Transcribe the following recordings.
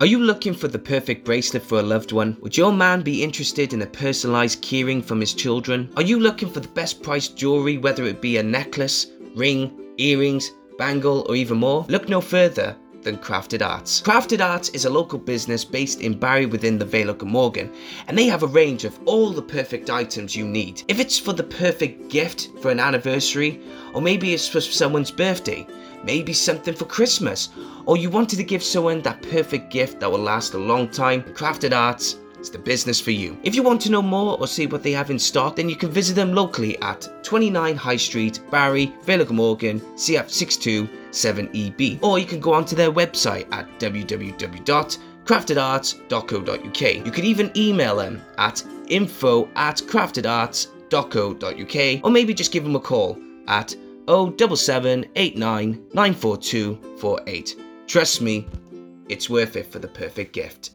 Are you looking for the perfect bracelet for a loved one? Would your man be interested in a personalized keyring from his children? Are you looking for the best priced jewelry, whether it be a necklace, ring, earrings, bangle, or even more? Look no further than Crafted Arts. Crafted Arts is a local business based in Barry within the Vale of Glamorgan, and they have a range of all the perfect items you need. If it's for the perfect gift for an anniversary, or maybe it's for someone's birthday, maybe something for Christmas, or you wanted to give someone that perfect gift that will last a long time, Crafted Arts is the business for you. If you want to know more or see what they have in stock, then you can visit them locally at 29 High Street, Barry, Vale of Glamorgan, CF627EB, or you can go onto their website at www.craftedarts.co.uk. You can even email them at info at craftedarts.co.uk, or maybe just give them a call at 07789 94248. Trust me, it's worth it for the perfect gift.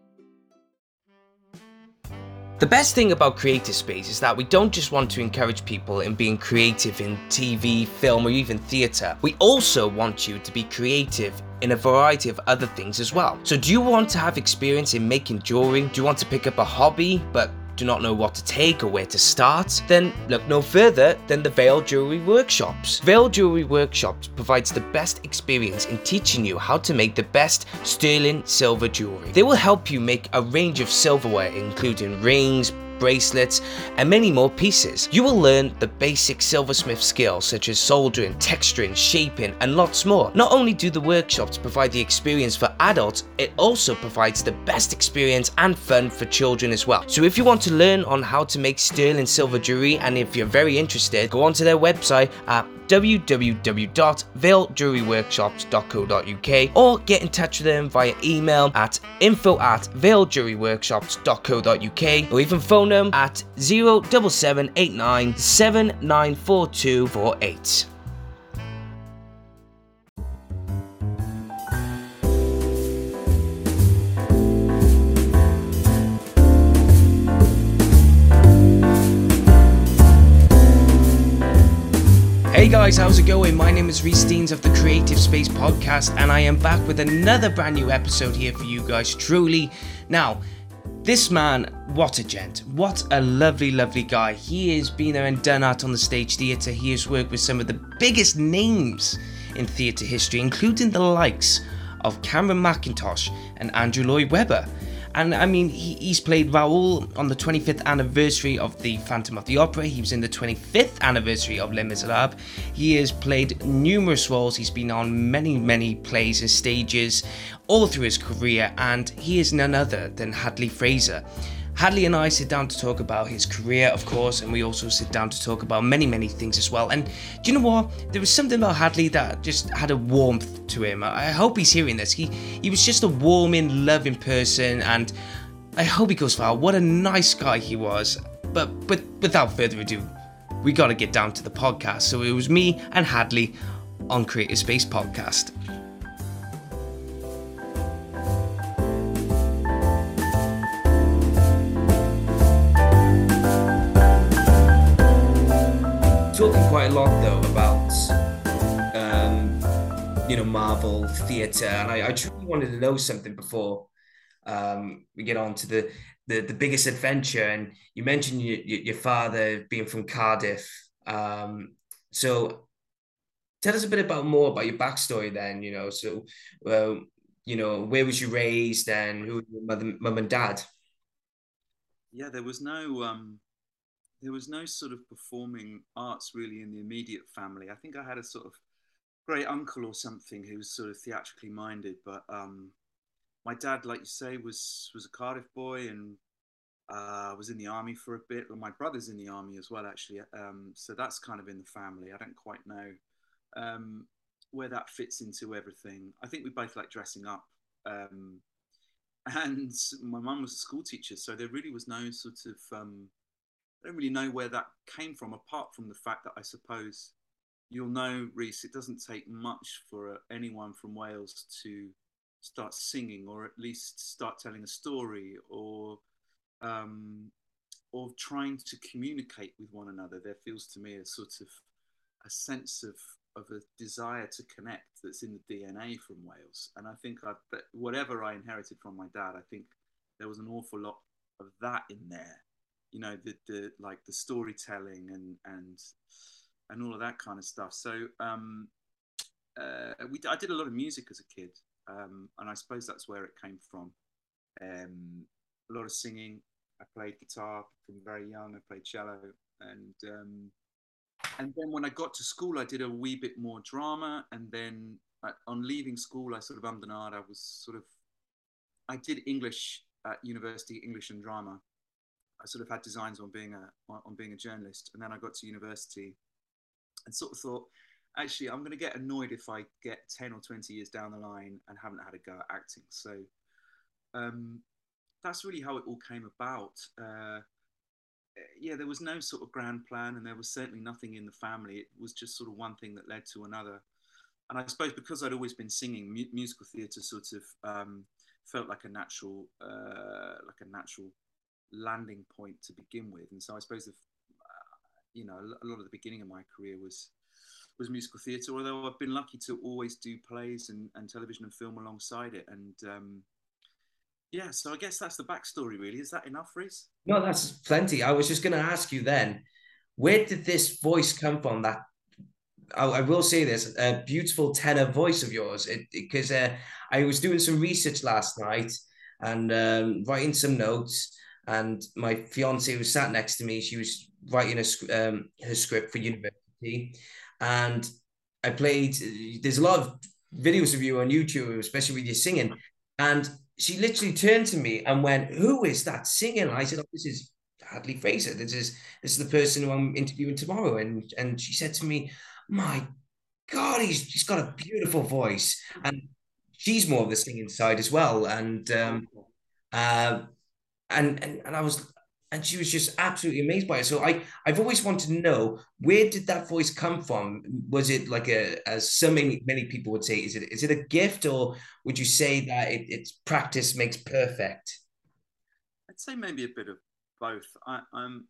The best thing about Creative Space is that we don't just want to encourage people in being creative in TV, film, or even theatre. We also want you to be creative in a variety of other things as well. So, do you want to have experience in making jewelry? Do you want to pick up a hobby but do not know what to take or where to start, then look no further than the Veil Jewelry Workshops. Veil Jewelry Workshops provides the best experience in teaching you how to make the best sterling silver jewelry. They will help you make a range of silverware including rings, bracelets, and many more pieces. You will learn the basic silversmith skills such as soldering, texturing, shaping, and lots more. Not only do the workshops provide the experience for adults, it also provides the best experience and fun for children as well. So if you want to learn on how to make sterling silver jewelry and if you're very interested, go onto their website at www.veiljuryworkshops.co.uk or get in touch with them via email at info at veiljuryworkshops.co.uk or even phone them at 07789 794248. Hey guys, how's it going? My name is Reese Deans of the Creative Space Podcast, and I am back with another brand new episode here for you guys, truly. Now, this man, what a gent. What a lovely, lovely guy. He has been there and done art on the stage theatre. He has worked with some of the biggest names in theatre history, including the likes of Cameron Mackintosh and Andrew Lloyd Webber. And I mean, he, he's played Raoul on the 25th anniversary of The Phantom of the Opera. He was in the 25th anniversary of Les Miserables. He has played numerous roles. He's been on many, many plays and stages all through his career, and he is none other than Hadley Fraser. Hadley and I sit down to talk about his career, of course, and we also sit down to talk about many, many things as well. And do you know what? There was something about Hadley that just had a warmth to him. I hope he's hearing this. He he was just a warming, loving person, and I hope he goes far. What a nice guy he was. But but without further ado, we got to get down to the podcast. So it was me and Hadley on Creative Space Podcast. Talking quite a lot though about um, you know Marvel theater, and I, I truly wanted to know something before um, we get on to the, the the biggest adventure. And you mentioned your, your father being from Cardiff, um, so tell us a bit about more about your backstory. Then you know, so you know, where was you raised, and who were your mother, mum and dad? Yeah, there was no um, there was no sort of performing arts really in the immediate family. I think I had a sort of great uncle or something who was sort of theatrically minded, but um, my dad, like you say, was was a Cardiff boy and uh, was in the army for a bit. Well, my brother's in the army as well, actually. Um, so that's kind of in the family. I don't quite know um, where that fits into everything. I think we both like dressing up. Um, and my mum was a school teacher, so there really was no sort of um, I don't really know where that came from, apart from the fact that I suppose you'll know, Reese, it doesn't take much for anyone from Wales to start singing or at least start telling a story or um, or trying to communicate with one another. There feels to me a sort of a sense of of a desire to connect that's in the DNA from Wales. And I think I, whatever I inherited from my dad, I think there was an awful lot of that in there. You know, the, the like the storytelling and and and all of that kind of stuff. So um, uh, we, I did a lot of music as a kid, um, and I suppose that's where it came from. Um, a lot of singing. I played guitar from very young. I played cello, and um, and then when I got to school, I did a wee bit more drama, and then uh, on leaving school, I sort of ymdynad. I was sort of, I did English at university, English and drama. I sort of had designs on being a on being a journalist, and then I got to university, and sort of thought, actually, I'm going to get annoyed if I get ten or twenty years down the line and haven't had a go at acting. So, um, that's really how it all came about. Uh, yeah, there was no sort of grand plan, and there was certainly nothing in the family. It was just sort of one thing that led to another. And I suppose because I'd always been singing, mu- musical theatre sort of um, felt like a natural, uh, like a natural landing point to begin with. And so I suppose, if, uh, you know, a lot of the beginning of my career was was musical theatre. Although I've been lucky to always do plays and, and television and film alongside it, and um, yeah, so I guess that's the backstory, really. Is that enough, Reese? No, that's plenty. I was just going to ask you then, where did this voice come from? That I, will say this, a beautiful tenor voice of yours, because uh, I was doing some research last night and um, writing some notes, and my fiance was sat next to me. She was writing a, um, her script for university, and I played. There's a lot of videos of you on YouTube, especially with your singing, and she literally turned to me and went, "Who is that singing?" And I said, "Oh, this is Hadley Fraser. This is this is the person who I'm interviewing tomorrow." And and she said to me, "My God, he's he's got a beautiful voice." And she's more of the singing side as well. And um, uh, and and and I was and she was just absolutely amazed by it. So I I've always wanted to know where did that voice come from? Was it like a as so many many people would say, is it is it a gift or would you say that it, it's practice makes perfect? I'd say maybe a bit of both. I, I'm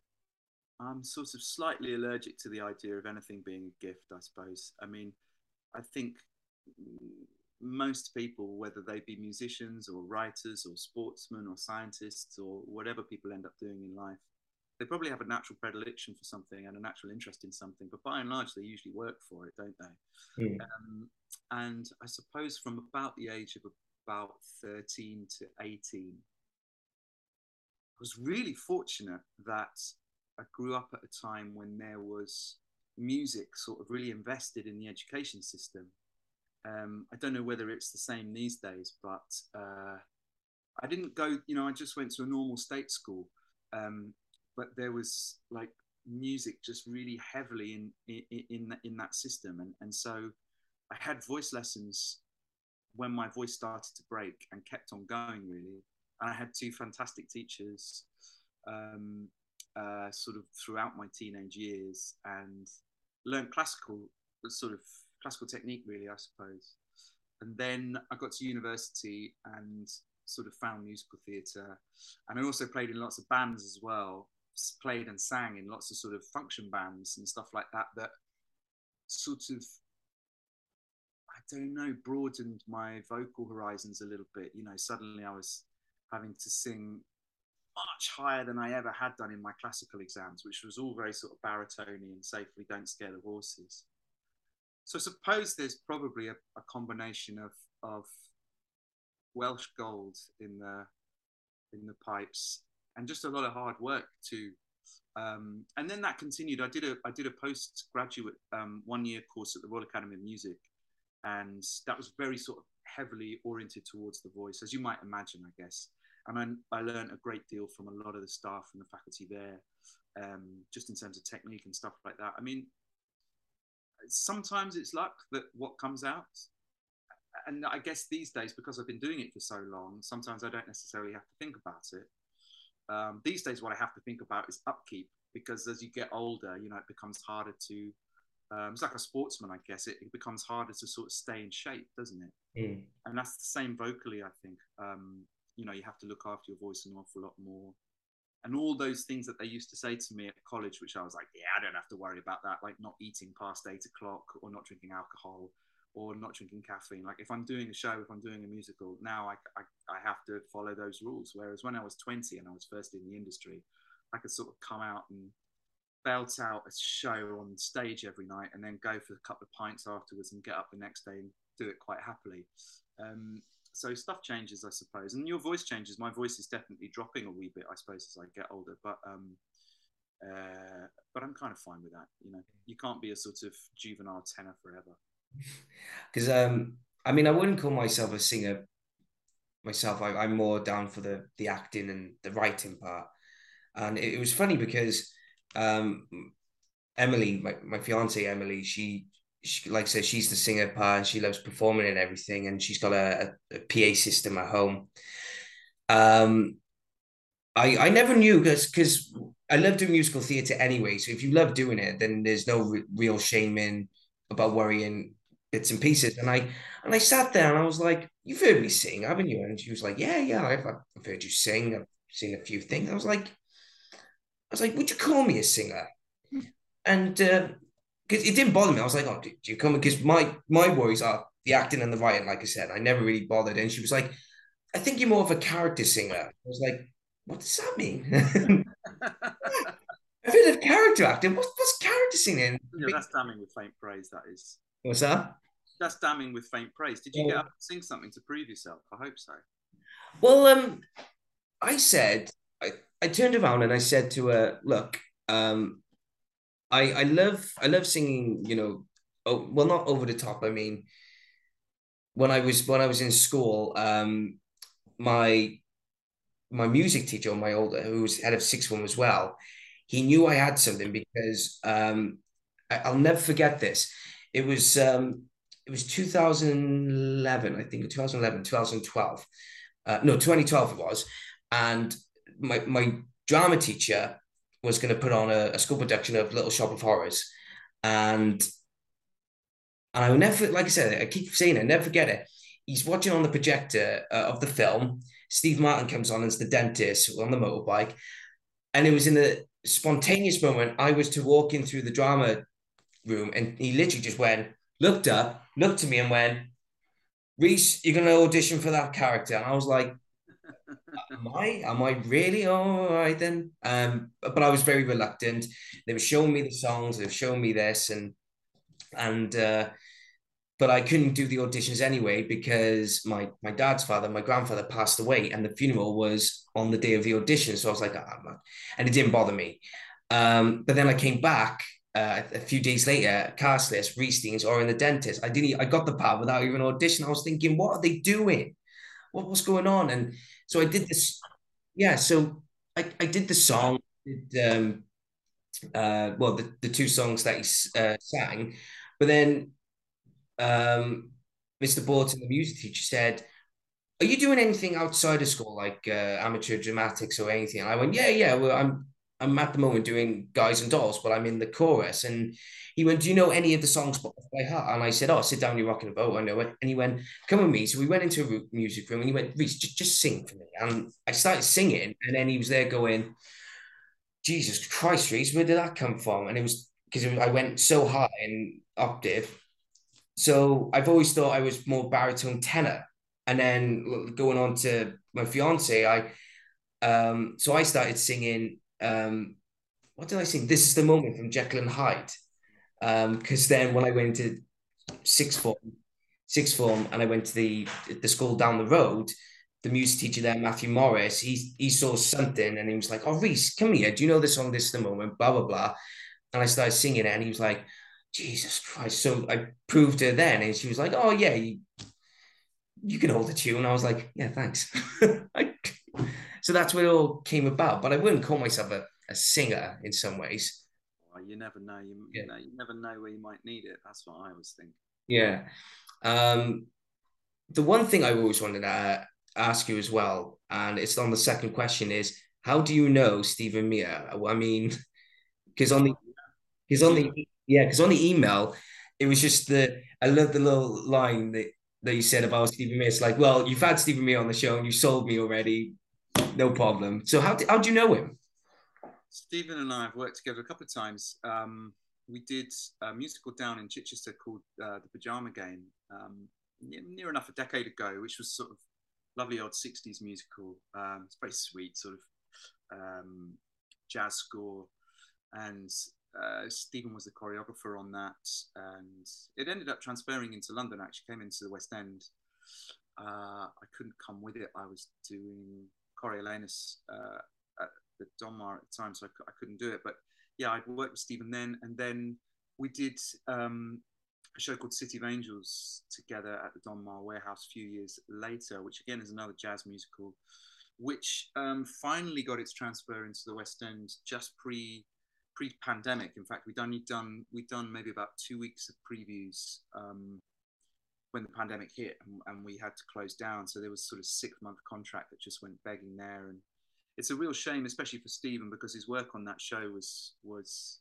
I'm sort of slightly allergic to the idea of anything being a gift. I suppose. I mean, I think most people, whether they be musicians or writers or sportsmen or scientists or whatever people end up doing in life, they probably have a natural predilection for something and a natural interest in something. But by and large, they usually work for it, don't they? Mm. Um, and I suppose from about the age of about 13 to 18, I was really fortunate that I grew up at a time when there was music sort of really invested in the education system um, I don't know whether it's the same these days, but uh, I didn't go. You know, I just went to a normal state school, um, but there was like music just really heavily in in in that, in that system, and and so I had voice lessons when my voice started to break and kept on going really. And I had two fantastic teachers, um, uh, sort of throughout my teenage years, and learned classical sort of classical technique, really, I suppose. And then I got to university and sort of found musical theatre. And I also played in lots of bands as well, played and sang in lots of sort of function bands and stuff like that, that sort of, I don't know, broadened my vocal horizons a little bit. You know, suddenly I was having to sing much higher than I ever had done in my classical exams, which was all very sort of baritone and safely don't scare the horses. So suppose there's probably a, a combination of of Welsh gold in the in the pipes and just a lot of hard work too. Um, and then that continued. I did a I did a postgraduate um, one year course at the Royal Academy of Music, and that was very sort of heavily oriented towards the voice, as you might imagine, I guess. And I, I learned a great deal from a lot of the staff and the faculty there, um, just in terms of technique and stuff like that. I mean, sometimes it's luck that what comes out. And I guess these days, because I've been doing it for so long, sometimes I don't necessarily have to think about it. Um, these days, what I have to think about is upkeep because as you get older, you know, it becomes harder to. Um, it's like a sportsman, I guess. It, it, becomes harder to sort of stay in shape, doesn't it? Mm. And that's the same vocally, I think. Um, you know, you have to look after your voice an awful lot more. And all those things that they used to say to me at college, which I was like, yeah, I don't have to worry about that, like not eating past eight o'clock or not drinking alcohol or not drinking caffeine. Like if I'm doing a show, if I'm doing a musical, now I, I, I have to follow those rules. Whereas when I was 20 and I was first in the industry, I could sort of come out and belt out a show on stage every night and then go for a couple of pints afterwards and get up the next day and do it quite happily. Um, so stuff changes, I suppose, and your voice changes. My voice is definitely dropping a wee bit, I suppose, as I get older. But um, uh, but I'm kind of fine with that. You know, you can't be a sort of juvenile tenor forever. Because um, I mean, I wouldn't call myself a singer myself. I, am more down for the the acting and the writing part. And it, it was funny because um, Emily, my, my fiance Emily, she she, like I said, she's the singer part and she loves performing and everything. And she's got a, a, a PA system at home. Um, I, I never knew because because I love doing musical theatre anyway. So if you love doing it, then there's no re- real shame in about worrying bits and pieces. And I and I sat there and I was like, "You've heard me sing, haven't you?" And she was like, "Yeah, yeah, I've, I've heard you sing. I've seen a few things." I was like, "I was like, would you call me a singer?" And uh, because it didn't bother me. I was like, oh, do, you come? Because my my worries are the acting and the writing. Like I said, I never really bothered. And she was like, I think you're more of a character singer. I was like, what does that mean? I've heard of character acting. What's, what's character singing? Yeah, that's damning with faint praise. That is. What's that? That's damning with faint praise. Did you get up and sing something to prove yourself? I hope so. Well, um, I said I, I turned around and I said to her, "Look, um, I I love I love singing. You know, oh, well, not over the top. I mean, when I was when I was in school, um, my my music teacher, my older, who was head of sixth form as well, he knew I had something because um, I, will never forget this. It was um, it was 2011, I think, 2011, 2012. Uh, no, 2012 it was. And my, my drama teacher was going to put on a, a school production of Little Shop of Horrors, and and I will never, like I said, I keep saying it, never forget it. He's watching on the projector uh, of the film. Steve Martin comes on as the dentist on the motorbike, and it was in a spontaneous moment. I was to walk in through the drama room, and he literally just went, looked up, looked to me, and went, "Reese, you're going to audition for that character." And I was like, am I? Am I really? all right then. Um, but I was very reluctant. They were showing me the songs, they were showing me this, and and uh, but I couldn't do the auditions anyway because my my dad's father, my grandfather passed away, and the funeral was on the day of the audition. So I was like, man. and it didn't bother me. Um, but then I came back uh, a few days later, cast list, Reestings, or in the dentist. I didn't. I got the part without even audition. I was thinking, what are they doing? What, what's going on? And so I did this. Yeah, so I, I did the song. Did, um, uh, well, the, the two songs that he uh, sang, but then um, Mr. Bolton, the music teacher, said, "Are you doing anything outside of school, like uh, amateur dramatics or anything?" And I went, "Yeah, yeah. Well, I'm I'm at the moment doing Guys and Dolls, but I'm in the chorus." And he went, Do you know any of the songs by heart? And I said, Oh, sit down, you're rocking a boat. I know it. And he went, Come with me. So we went into a music room and he went, Reese, just, just sing for me. And I started singing. And then he was there going, Jesus Christ, Reese, where did that come from? And it was because I went so high in octave. So I've always thought I was more baritone tenor. And then going on to my fiance, I um so I started singing um what did I sing? This is the moment from Jekyll and Hyde because um, then when I went to sixth form, sixth form, and I went to the the school down the road, the music teacher there, Matthew Morris, he he saw something and he was like, "Oh, Reese, come here. Do you know the song? This is the moment." Blah blah blah, and I started singing it, and he was like, "Jesus Christ!" So I proved her then, and she was like, "Oh yeah, you, you can hold a tune." I was like, "Yeah, thanks." so that's where it all came about. But I wouldn't call myself a, a singer in some ways you never know. You, yeah. you know, you never know where you might need it. That's what I was thinking. Yeah. Um, the one thing I always wanted to uh, ask you as well, and it's on the second question, is how do you know Stephen Mear? I mean, because on the because on the yeah, because on the email, it was just the I love the little line that that you said about Stephen Mear. It's like, well, you've had Stephen Mear on the show and you sold me already, no problem. So how do, how do you know him? Stephen and I have worked together a couple of times. Um, we did a musical down in Chichester called uh, The Pajama Game, um, near, near, enough a decade ago, which was sort of lovely old 60s musical. Um, it's very sweet, sort of um, jazz score. And uh, Stephen was the choreographer on that. And it ended up transferring into London, actually, came into the West End. Uh, I couldn't come with it. I was doing Coriolanus uh, at the Donmar at the time, so I, I, couldn't do it. But yeah, I'd worked with Stephen then, and then we did um, a show called City of Angels together at the Donmar Warehouse a few years later, which again is another jazz musical, which um, finally got its transfer into the West End just pre pre-pandemic. In fact, we'd only done we'd done maybe about two weeks of previews um, when the pandemic hit, and, and, we had to close down. So there was sort of six month contract that just went begging there, and it's a real shame, especially for Stephen, because his work on that show was was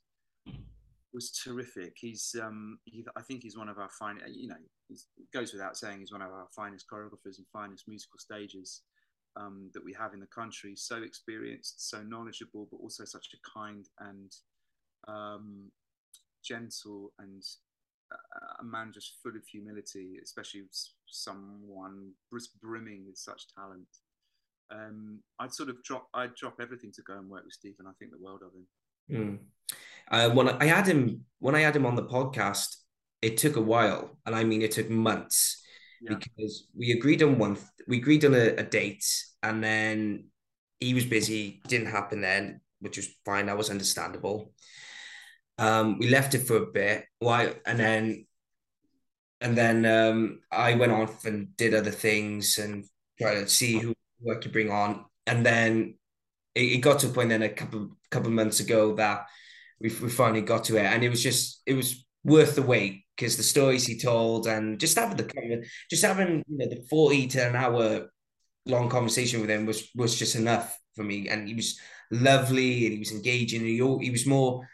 was terrific. He's, um, he, I think he's one of our finest. You know, it goes without saying, he's one of our finest choreographers and finest musical stages um, that we have in the country. So experienced, so knowledgeable, but also such a kind and um, gentle and a man just full of humility, especially someone brimming with such talent. Um, I'd sort of drop, I'd drop everything to go and work with Stephen. I think the world of him. Mm. Uh, when I had him, when I had him on the podcast, it took a while, and I mean, it took months yeah. because we agreed on one, we agreed on a, a date, and then he was busy, didn't happen then, which was fine. That was understandable. Um, we left it for a bit, why, and then, and then um, I went off and did other things and tried to see who I could bring on, and then it, it got to a point then a couple couple months ago that we we finally got to it, and it was just it was worth the wait because the stories he told and just having the just having you know the forty to an hour long conversation with him was was just enough for me, and he was lovely and he was engaging. And he he was more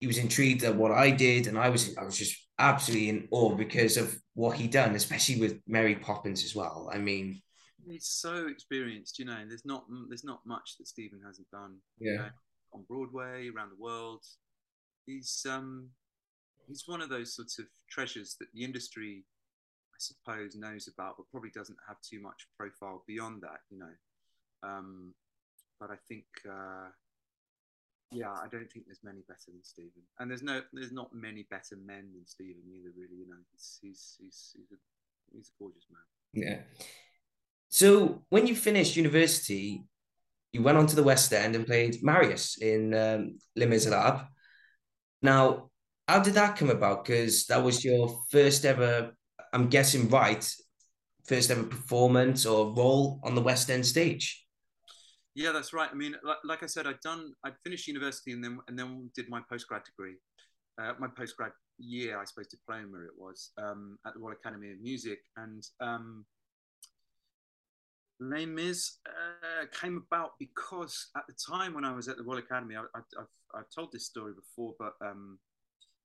he was intrigued at what I did, and I was I was just absolutely in awe because of what he'd done, especially with Mary Poppins as well. I mean, he's so experienced. You know, there's not there's not much that Stephen hasn't done. Yeah, you know, on Broadway, around the world. He's um he's one of those sorts of treasures that the industry, I suppose, knows about, but probably doesn't have too much profile beyond that. You know, um, but I think. Uh, yeah, I don't think there's many better than Stephen, and there's no, there's not many better men than Stephen either. Really, you know, he's he's he's, he's a he's a gorgeous man. Yeah, so when you finished university, you went on to the West End and played Marius in um, Les Miserables. Now, how did that come about? Because that was your first ever, I'm guessing right, first ever performance or role on the West End stage. Yeah, that's right. I mean, like, like I said, I'd done, I'd finished university and then and then did my postgrad degree, uh, my postgrad year, I suppose, diploma it was um, at the Royal Academy of Music, and um, Les Mis uh, came about because at the time when I was at the Royal Academy, I, have I've told this story before, but um,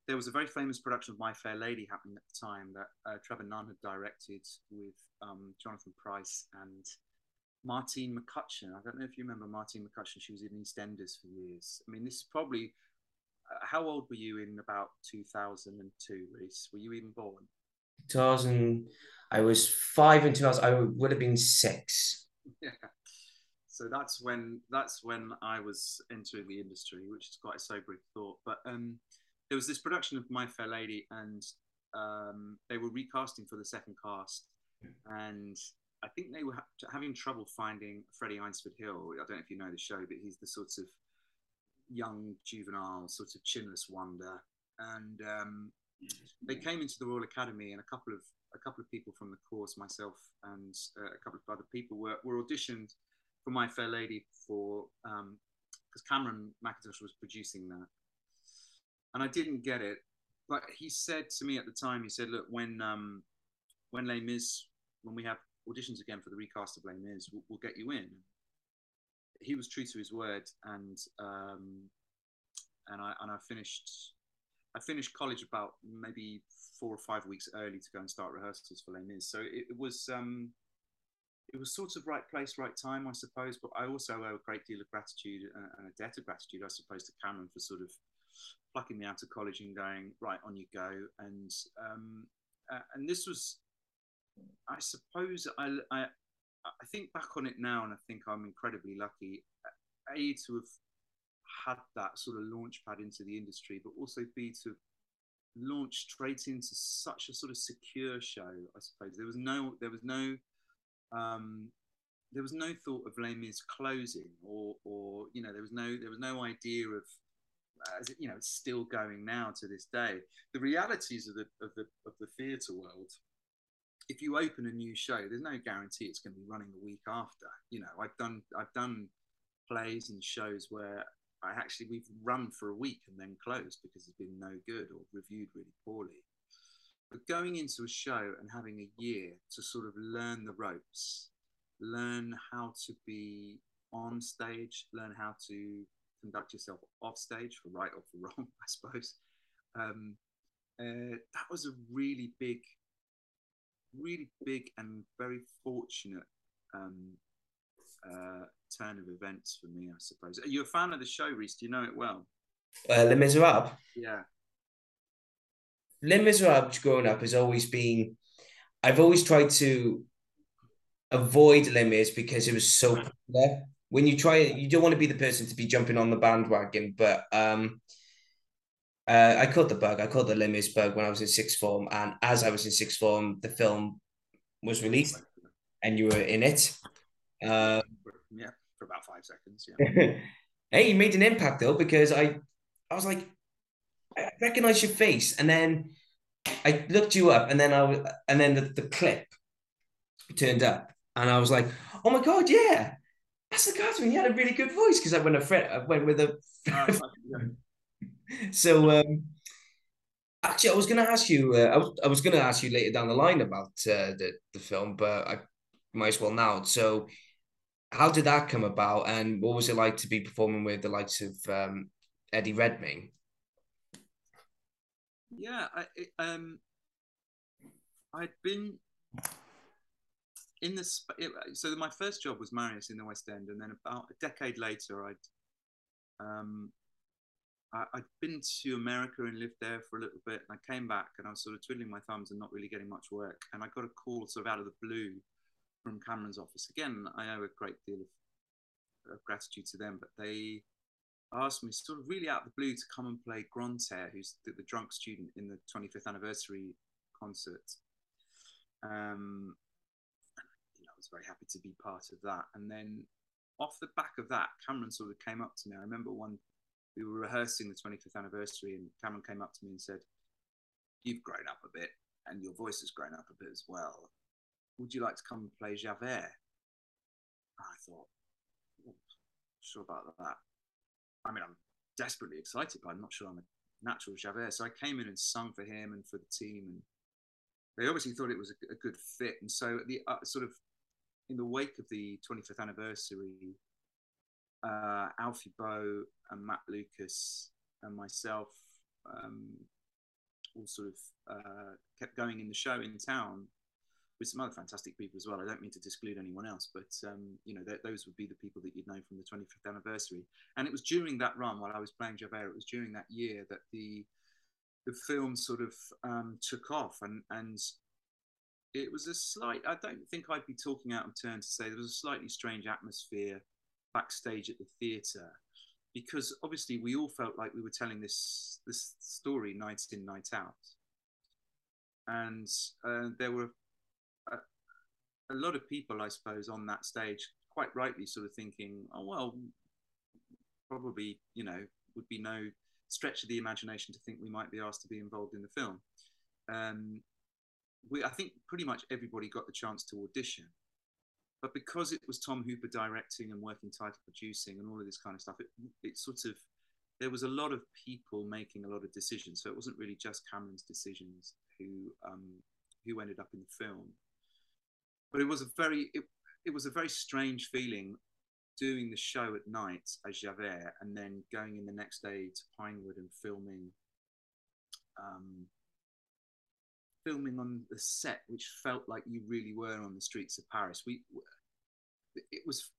there was a very famous production of My Fair Lady happening at the time that uh, Trevor Nunn had directed with um, Jonathan Pryce and Martine McCutcheon. I don't know if you remember Martine McCutcheon. She was in EastEnders for years. I mean, this is probably uh, how old were you in about 2002, Reese? Were you even born? 2000. I was five in 2000. I would have been six. Yeah. So that's when that's when I was entering the industry, which is quite a sobering thought. But um, there was this production of My Fair Lady, and um, they were recasting for the second cast, and I think they were ha- having trouble finding Freddie Eynsford Hill. I don't know if you know the show, but he's the sort of young juvenile, sort of chinless wonder. And um, they came into the Royal Academy, and a couple of a couple of people from the course, myself and uh, a couple of other people, were, were auditioned for My Fair Lady for because um, Cameron Mackintosh was producing that, and I didn't get it. But he said to me at the time, he said, "Look, when um, when Les Mis, when we have auditions again for the recast of Les Mis, we'll, we'll get you in." He was true to his word, and um, and I and I finished I finished college about maybe four or five weeks early to go and start rehearsals for Les Mis. So it, it was um, it was sort of right place, right time, I suppose. But I also owe a great deal of gratitude and a debt of gratitude, I suppose, to Cameron for sort of plucking me out of college and going right on you go. And um, uh, and this was, I suppose, I, I I think back on it now, and I think I'm incredibly lucky. A to have had that sort of launch pad into the industry, but also B to launch straight into such a sort of secure show. I suppose there was no there was no um, there was no thought of Les closing, or or you know there was no there was no idea of as you know it's still going now to this day. The realities of the of the of the theatre world. If you open a new show, there's no guarantee it's going to be running the week after. You know, I've done I've done plays and shows where I actually we've run for a week and then closed because it's been no good or reviewed really poorly. But going into a show and having a year to sort of learn the ropes, learn how to be on stage, learn how to conduct yourself off stage for right or for wrong, I suppose. Um, uh, that was a really big, really big and very fortunate um, uh, turn of events for me, I suppose. Are you a fan of the show, Reese? Do you know it well? Uh, Les Miserables. Yeah. Les Miserables growing up has always been. I've always tried to avoid Les Mis because it was so popular. When you try it, you don't want to be the person to be jumping on the bandwagon. But um, uh, I caught the bug. I caught the Les bug when I was in sixth form, and as I was in sixth form, the film was released, and you were in it. Uh, yeah, for about five seconds. Yeah. hey, you made an impact though because I, I was like, I recognize your face, and then I looked you up, and then I and then the, the clip turned up, and I was like, oh my god, yeah, that's the Catherine. He had a really good voice because I went a friend, I went with a. so um, actually, I was going to ask you. Uh, I was, I was going to ask you later down the line about uh, the the film, but I might as well now. So, how did that come about, and what was it like to be performing with the likes of um, Eddie Redmayne? Yeah, I um, I'd been in the so my first job was Marius in the West End, and then about a decade later, I'd um, I, had been to America and lived there for a little bit, and I came back and I was sort of twiddling my thumbs and not really getting much work, and I got a call sort of out of the blue from Cameron's office. Again, I owe a great deal of, of gratitude to them, but they asked me sort of really out of the blue to come and play Grantaire, who's the, the drunk student in the 25th anniversary concert. Um, you know, I was very happy to be part of that. And then off the back of that, Cameron sort of came up to me. I remember one, we were rehearsing the 25th anniversary, and Cameron came up to me and said, You've grown up a bit, and your voice has grown up a bit as well. Would you like to come and play Javert? And I thought, sure about that. I mean, I'm desperately excited, but I'm not sure I'm a natural Javert. So I came in and sung for him and for the team, and they obviously thought it was a, a good fit. And so, the uh, sort of in the wake of the 25th anniversary, uh, Alfie Boe and Matt Lucas and myself um, all sort of uh, kept going in the show in town with some other fantastic people as well. I don't mean to disclude anyone else, but um, you know, th- those would be the people that you'd know from the 25th anniversary. And it was during that run, while I was playing Javert, it was during that year that the the film sort of um, took off, and and it was a slight. I don't think I'd be talking out of turn to say there was a slightly strange atmosphere backstage at the theatre because obviously we all felt like we were telling this this story night in night out and uh, there were a lot of people, I suppose, on that stage, quite rightly, sort of thinking, oh well, probably you know would be no stretch of the imagination to think we might be asked to be involved in the film. Um, we, I think pretty much everybody got the chance to audition, but because it was Tom Hooper directing and working title producing and all of this kind of stuff, it, it sort of there was a lot of people making a lot of decisions. So it wasn't really just Cameron's decisions who um, who ended up in the film but it was a very it, it was a very strange feeling doing the show at night as Javert and then going in the next day to Pinewood and filming um, filming on the set which felt like you really were on the streets of Paris we it was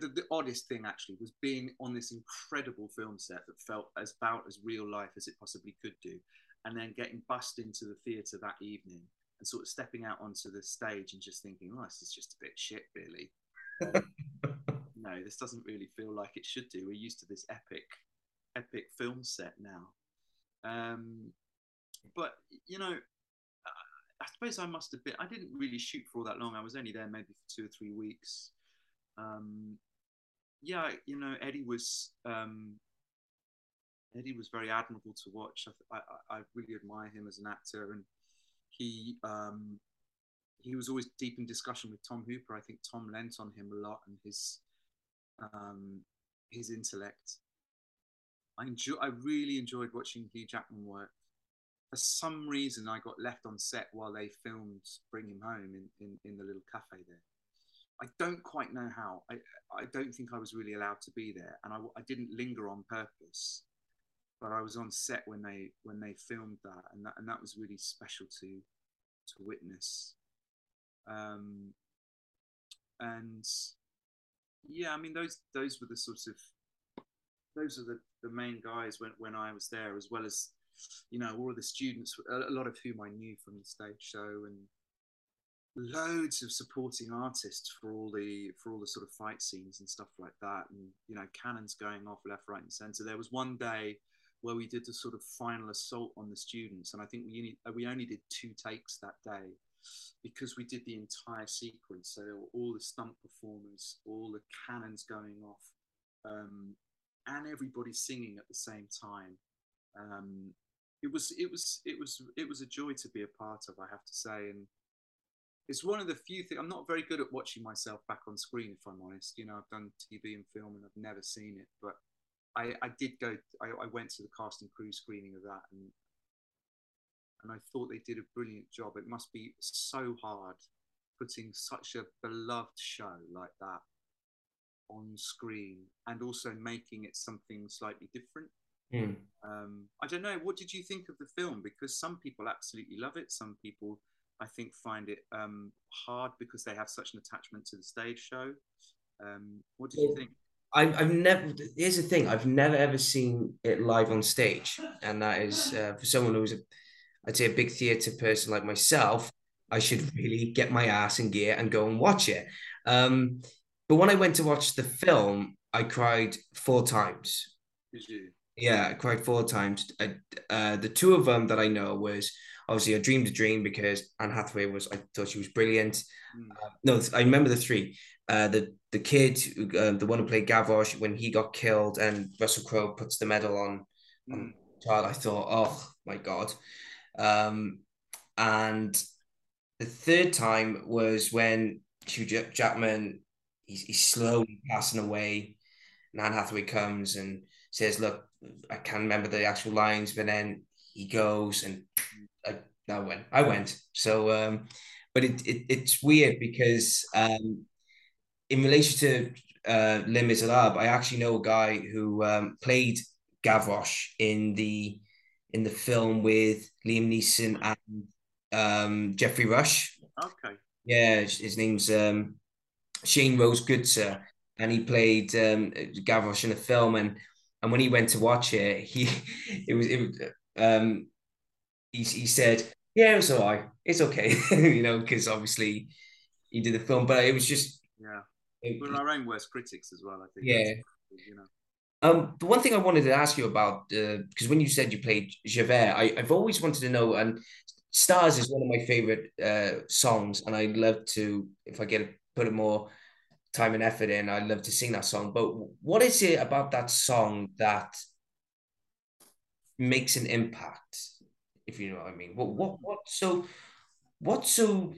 the, the, oddest thing actually was being on this incredible film set that felt as about as real life as it possibly could do, and then getting bussed into the theatre that evening and sort of stepping out onto the stage and just thinking, oh, this is just a bit shit, really. no, this doesn't really feel like it should do. We're used to this epic, epic film set now. Um, but you know, I suppose I must have been. I didn't really shoot for all that long. I was only there maybe for two or three weeks. Um, yeah, you know, Eddie was um, Eddie was very admirable to watch. I, I, I, really admire him as an actor, and he um, he was always deep in discussion with Tom Hooper. I think Tom lent on him a lot and his um, his intellect. I enjoy. I really enjoyed watching Hugh Jackman work. For some reason, I got left on set while they filmed Bring Him Home in, in, in the little cafe there. I don't quite know how. I, I don't think I was really allowed to be there, and I, I didn't linger on purpose. But I was on set when they when they filmed that, and that and that was really special to to witness. Um, and yeah, I mean those those were the sorts of those are the, the main guys when, when I was there, as well as you know all of the students, a lot of whom I knew from the stage show, and loads of supporting artists for all the for all the sort of fight scenes and stuff like that, and you know cannons going off left, right, and centre. There was one day where we did the sort of final assault on the students, and I think we we only did two takes that day because we did the entire sequence. So all the stunt performers, all the cannons going off, um, and everybody singing at the same time. Um, it was it was it was it was a joy to be a part of. I have to say, and it's one of the few things I'm not very good at watching myself back on screen. If I'm honest, you know, I've done TV and film and I've never seen it, but I, I did go. I, I went to the cast and crew screening of that, and and I thought they did a brilliant job. It must be so hard putting such a beloved show like that on screen and also making it something slightly different. Mm. Um, I don't know. What did you think of the film? Because some people absolutely love it. Some people, I think, find it um, hard because they have such an attachment to the stage show. Um, what did you think? I've, I've never. Here's the thing: I've never ever seen it live on stage, and that is uh, for someone who's a I'd say a big theatre person like myself, I should really get my ass in gear and go and watch it. Um, but when I went to watch the film, I cried four times. Did you? Yeah, quite four times. I, uh, the two of them that I know was obviously I dreamed a dream because Anne Hathaway was I thought she was brilliant. Mm. Uh, no, I remember the three. Uh, the the kid, uh, the one who played Gavroche when he got killed, and Russell Crowe puts the medal on. Mm. on child, I thought, oh my god. Um, and the third time was when Hugh Jackman he's, he's slowly passing away. Anne Hathaway comes and says, "Look, I can't remember the actual lines," but then he goes and I, I went. I went. So, um, but it, it it's weird because um, in relation to uh, Les Miserables, I actually know a guy who um, played Gavroche in the in the film with Liam Neeson and um, Geoffrey Rush. Okay. Yeah, his name's um, Shane Rose Goodser, and he played um, Gavroche in the film. And and when he went to watch it, he it was it um, he he said, "Yeah, it's all right, it's okay," you know, because obviously he did the film, but it was just yeah. It, We're our own worst critics as well, I think. Yeah. You know. Um, the one thing I wanted to ask you about, because uh, when you said you played Javert, I, I've always wanted to know, and Stars is one of my favorite uh, songs, and I'd love to, if I get put it more time and effort in, I'd love to sing that song. But what is it about that song that makes an impact, if you know what I mean? What what what so what so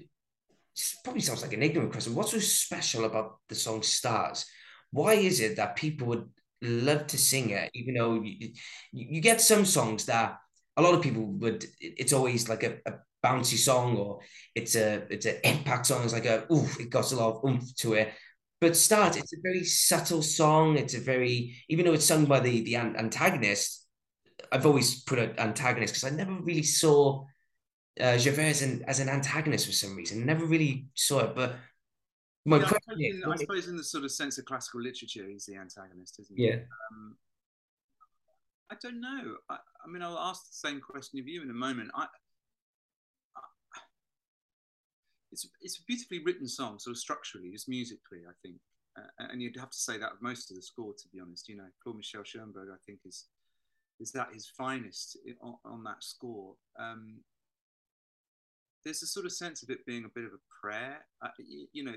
probably sounds like an ignorant question. What's so special about the song Stars? Why is it that people would love to sing it, even though you, you get some songs that a lot of people would. It's always like a, a bouncy song or it's a it's an impact song. It's like a oof, it got a lot of oomph to it. But start, it's a very subtle song. It's a very even though it's sung by the the antagonist. I've always put an antagonist because I never really saw uh, Javert as an, as an antagonist for some reason. Never really saw it, but My Yeah, I, suppose is, in, I suppose in the sort of sense of classical literature, he's the antagonist, isn't he? yeah, Um, I don't know. I, I mean, I'll ask the same question of you in a moment. I, it's it's a beautifully written song, sort of structurally, just musically, I think. Uh, and you'd have to say that of most of the score, to be honest. You know, Claude Michel Schoenberg, I think, is is that his finest on, on that score. Um, there's a sort of sense of it being a bit of a prayer. Uh, y- you know,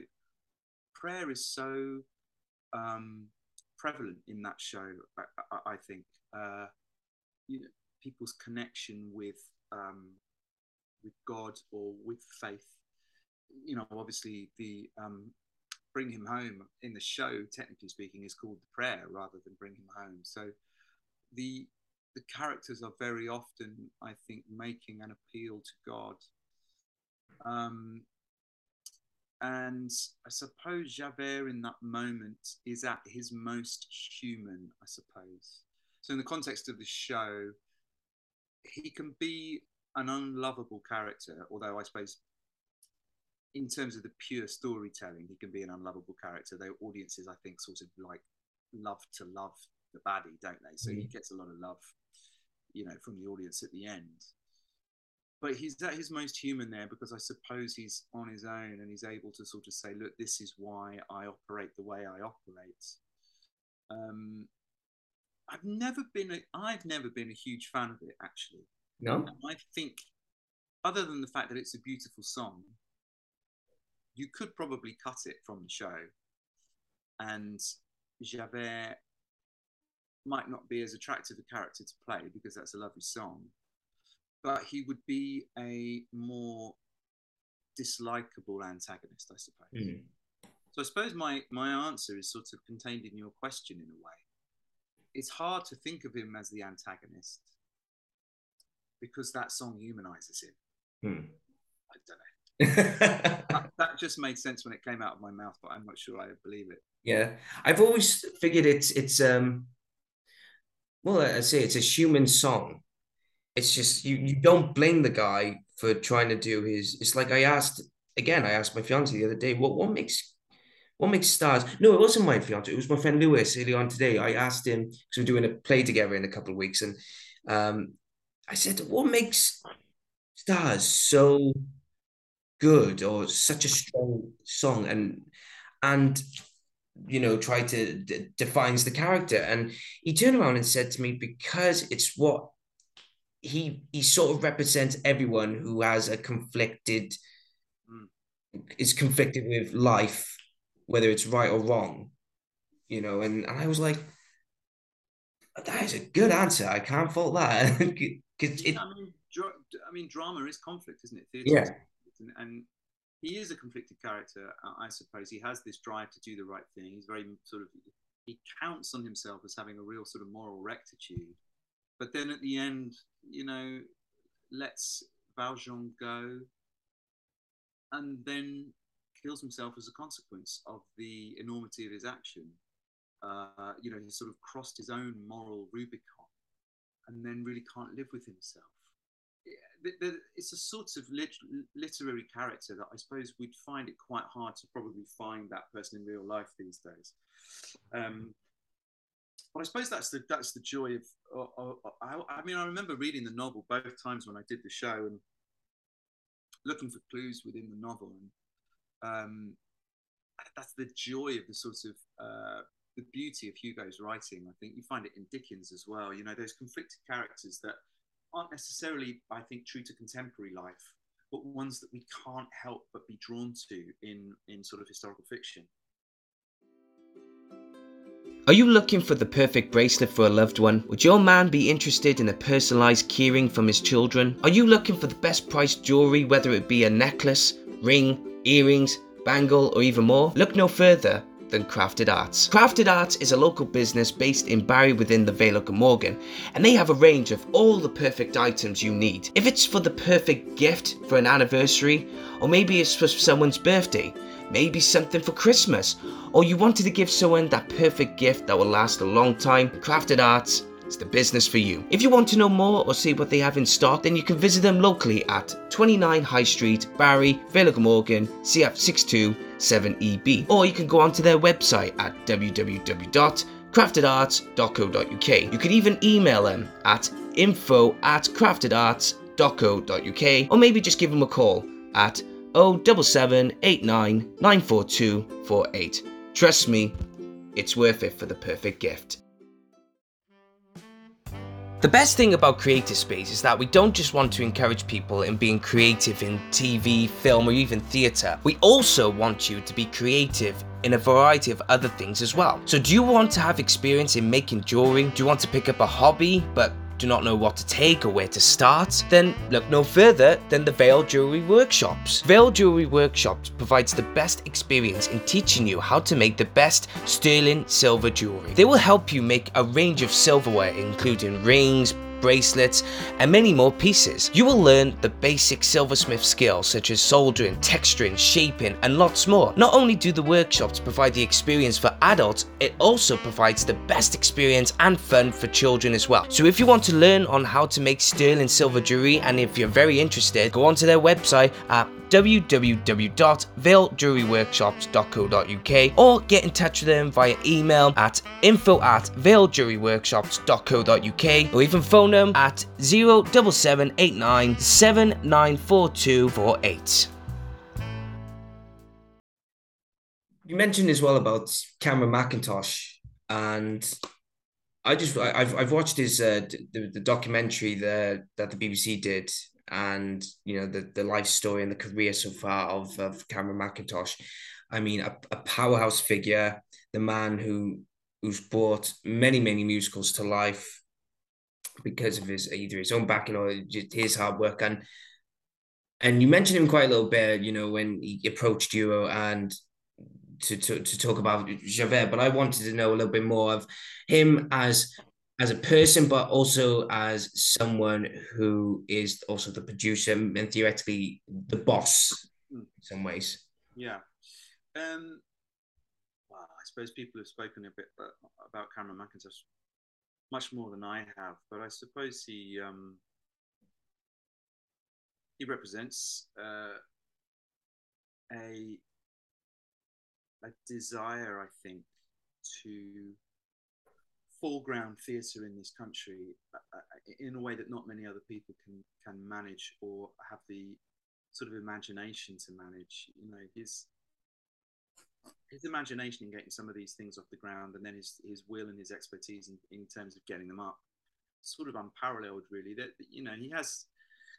prayer is so um, prevalent in that show. I, I, I think uh, you know people's connection with um, with God or with faith. You know, obviously the um, bring him home in the show, technically speaking, is called the prayer rather than bring him home. So the the characters are very often, I think, making an appeal to God. Um, and I suppose Javert in that moment is at his most human, I suppose. So, in the context of the show, he can be an unlovable character, although I suppose in terms of the pure storytelling, he can be an unlovable character. Though audiences, I think, sort of like love to love the baddie, don't they? So he gets a lot of love, you know, from the audience at the end. But he's at his most human there because I suppose he's on his own and he's able to sort of say, look, this is why I operate the way I operate. Um, I've never been a, I've never been a huge fan of it actually. no, And I think, other than the fact that it's a beautiful song, you could probably cut it from the show, and Javert might not be as attractive a character to play because that's a lovely song, but he would be a more dislikable antagonist, I suppose. Mm. So I suppose my my answer is sort of contained in your question in a way. It's hard to think of him as the antagonist because that song humanizes him. Hmm. I don't know. That, that just made sense when it came out of my mouth, but I'm not sure I believe it. yeah. I've always figured it's it's um, well, I say it's a human song. It's just you you don't blame the guy for trying to do his. It's like I asked again. I asked my fiance the other day, what what makes what makes stars? No, it wasn't my fiance. It was my friend Lewis earlier on today. I asked him because we're doing a play together in a couple of weeks, and um, I said, what makes stars so good or such a strong song? And and you know try to d- defines the character and he turned around and said to me because it's what he he sort of represents everyone who has a conflicted Mm. is conflicted with life whether it's right or wrong you know and, and i was like that is a good answer i can't fault that because it I mean, dra- I mean, drama is conflict, isn't it? Theatre Yeah. And, and he is a conflicted character, I I suppose. He has this drive to do the right thing. He's very sort of he counts on himself as having a real sort of moral rectitude, but then at the end, you know, lets Valjean go, and then kills himself as a consequence of the enormity of his action. Uh, you know, he sort of crossed his own moral Rubicon and then really can't live with himself. It's a sort of lit- literary character that I suppose we'd find it quite hard to probably find that person in real life these days. Um, but I suppose that's the that's the joy of- I, I mean, I remember reading the novel both times when I did the show and looking for clues within the novel, and um, that's the joy of the sort of uh, the beauty of Hugo's writing. I think you find it in Dickens as well. You know, those conflicted characters that aren't necessarily, I think, true to contemporary life, but ones that we can't help but be drawn to in in sort of historical fiction. Are you looking for the perfect bracelet for a loved one? Would your man be interested in a personalized keyring from his children? Are you looking for the best priced jewelry, whether it be a necklace, ring, earrings, bangle, or even more? Look no further than Crafted Arts. Crafted Arts is a local business based in Barry within the Vale of Glamorgan, and they have a range of all the perfect items you need. If it's for the perfect gift for an anniversary, or maybe it's for someone's birthday, maybe something for Christmas, or you wanted to give someone that perfect gift that will last a long time, Crafted Arts is the business for you. If you want to know more or see what they have in stock, then you can visit them locally at 29 High Street, Barry, Vale Morgan, CF627EB. Or you can go onto their website at www.craftedarts.co.uk. You can even email them at info at craftedarts.co.uk or maybe just give them a call at 07789 Trust me, it's worth it for the perfect gift. The best thing about Creative Space is that we don't just want to encourage people in being creative in TV, film, or even theatre. We also want you to be creative in a variety of other things as well. So, do you want to have experience in making jewelry? Do you want to pick up a hobby but do not know what to take or where to start, then look no further than the Veil Jewelry Workshops. Veil Jewelry Workshops provides the best experience in teaching you how to make the best sterling silver jewelry. They will help you make a range of silverware including rings, bracelets, and many more pieces. You will learn the basic silversmith skills such as soldering, texturing, shaping, and lots more. Not only do the workshops provide the experience for adults, it also provides the best experience and fun for children as well. So if you want to learn on how to make sterling silver jewelry and if you're very interested, go onto their website at www.vailejewelryworkshops.co.uk or get in touch with them via email at info at or even phone them at 07789 794248. You mentioned as well about Cameron Mackintosh, and I just I, have I've watched his uh, the, the documentary that that the BBC did and you know the the life story and the career so far of, of Cameron Mackintosh. I mean, a, a powerhouse figure, the man who who's brought many many musicals to life because of his either his own backing or just his hard work and and you mentioned him quite a little bit, you know, when he approached you and to, to, to talk about Javert, but I wanted to know a little bit more of him as as a person, but also as someone who is also the producer and theoretically the boss in some ways. Yeah. Um, well, I suppose people have spoken a bit about Cameron Mackintosh much more than I have, but I suppose he um, he represents uh, a a desire, I think, to foreground theatre in this country uh, uh, in a way that not many other people can can manage or have the sort of imagination to manage. You know, his his imagination in getting some of these things off the ground, and then his his will and his expertise in, in terms of getting them up, sort of unparalleled, really. That you know, he has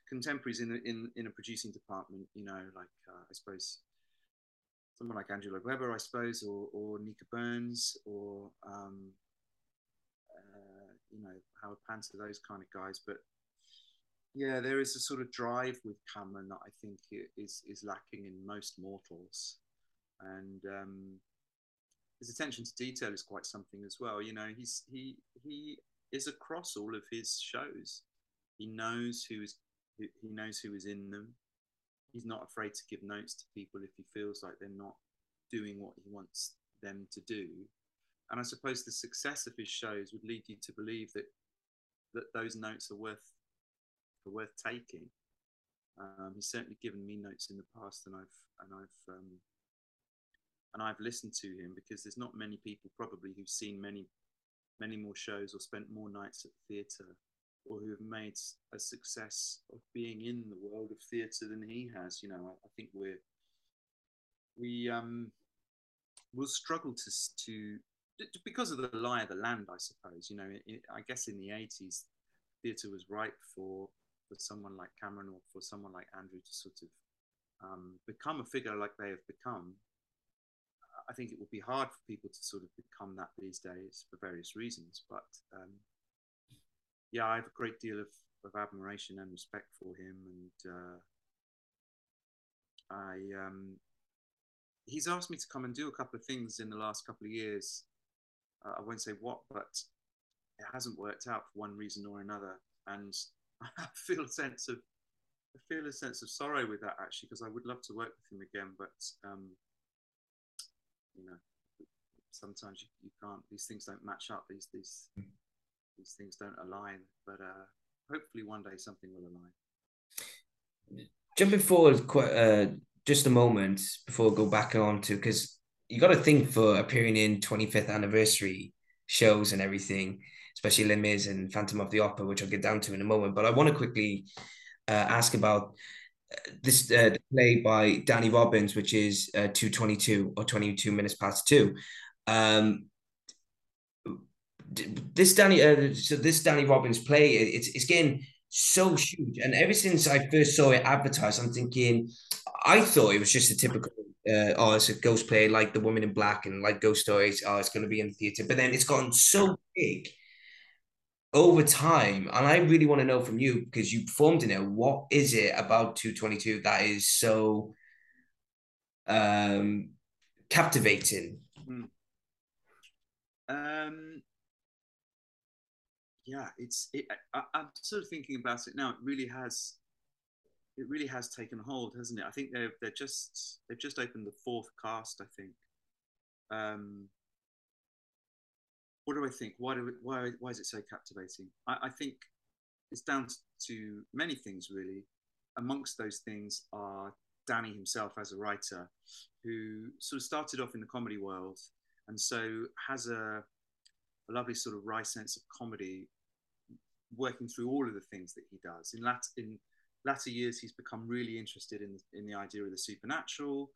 contemporaries in in in a producing department. You know, like uh, I suppose someone like Andrew Lloyd Webber, I suppose, or or Nica Burns, or um, you know Howard Panter, those kind of guys. But yeah, there is a sort of drive with Cameron that I think is is lacking in most mortals, and um, his attention to detail is quite something as well. You know, he's he he is across all of his shows. He knows who is he knows who is in them. He's not afraid to give notes to people if he feels like they're not doing what he wants them to do and I suppose the success of his shows would lead you to believe that that those notes are worth are worth taking. Um, he's certainly given me notes in the past, and I've and I've um, and I've listened to him because there's not many people probably who've seen many many more shows or spent more nights at the theatre or who have made a success of being in the world of theatre than he has. You know, I, I think we're we um will struggle to to because of the lie of the land, I suppose. You know, it, I guess in the eighties, theatre was ripe for for someone like Cameron or for someone like Andrew to sort of um, become a figure like they have become. I think it will be hard for people to sort of become that these days for various reasons. But um, yeah, I have a great deal of, of admiration and respect for him, and uh, I um, he's asked me to come and do a couple of things in the last couple of years uh, I won't say what, but it hasn't worked out for one reason or another. And I feel a sense of I feel a sense of sorrow with that actually, because I would love to work with him again, but um, you know, sometimes you, you can't. These things don't match up. These these these things don't align. But uh, hopefully, one day something will align. Jumping forward, quite uh, just a moment before we go back on to because you got to think for appearing in 25th anniversary shows and everything, especially Les and Phantom of the Opera, which I'll get down to in a moment. But I want to quickly uh, ask about uh, this uh, play by Danny Robins, which is uh, 222 or 22 minutes past two. Um, this Danny, uh, so this Danny Robins play, it's it's getting so huge, and ever since I first saw it advertised, I'm thinking, I thought it was just a typical, uh, oh, it's a ghost play like The Woman in Black and like Ghost Stories. Oh, it's going to be in the theater, but then it's gotten so big over time, and I really want to know from you because you performed in it. What is it about 222 that is so um captivating? Mm. Um, yeah, it's. It, I, I'm sort of thinking about it now. It really has. It really has taken hold, hasn't it? I think they're they're just they've just opened the fourth cast. I think. Um, what do I think? Why do why why is it so captivating? I, I think it's down to many things really. Amongst those things are Danny himself as a writer, who sort of started off in the comedy world, and so has a, a lovely sort of wry sense of comedy, working through all of the things that he does. In lat in latter years, he's become really interested in in the idea of the supernatural,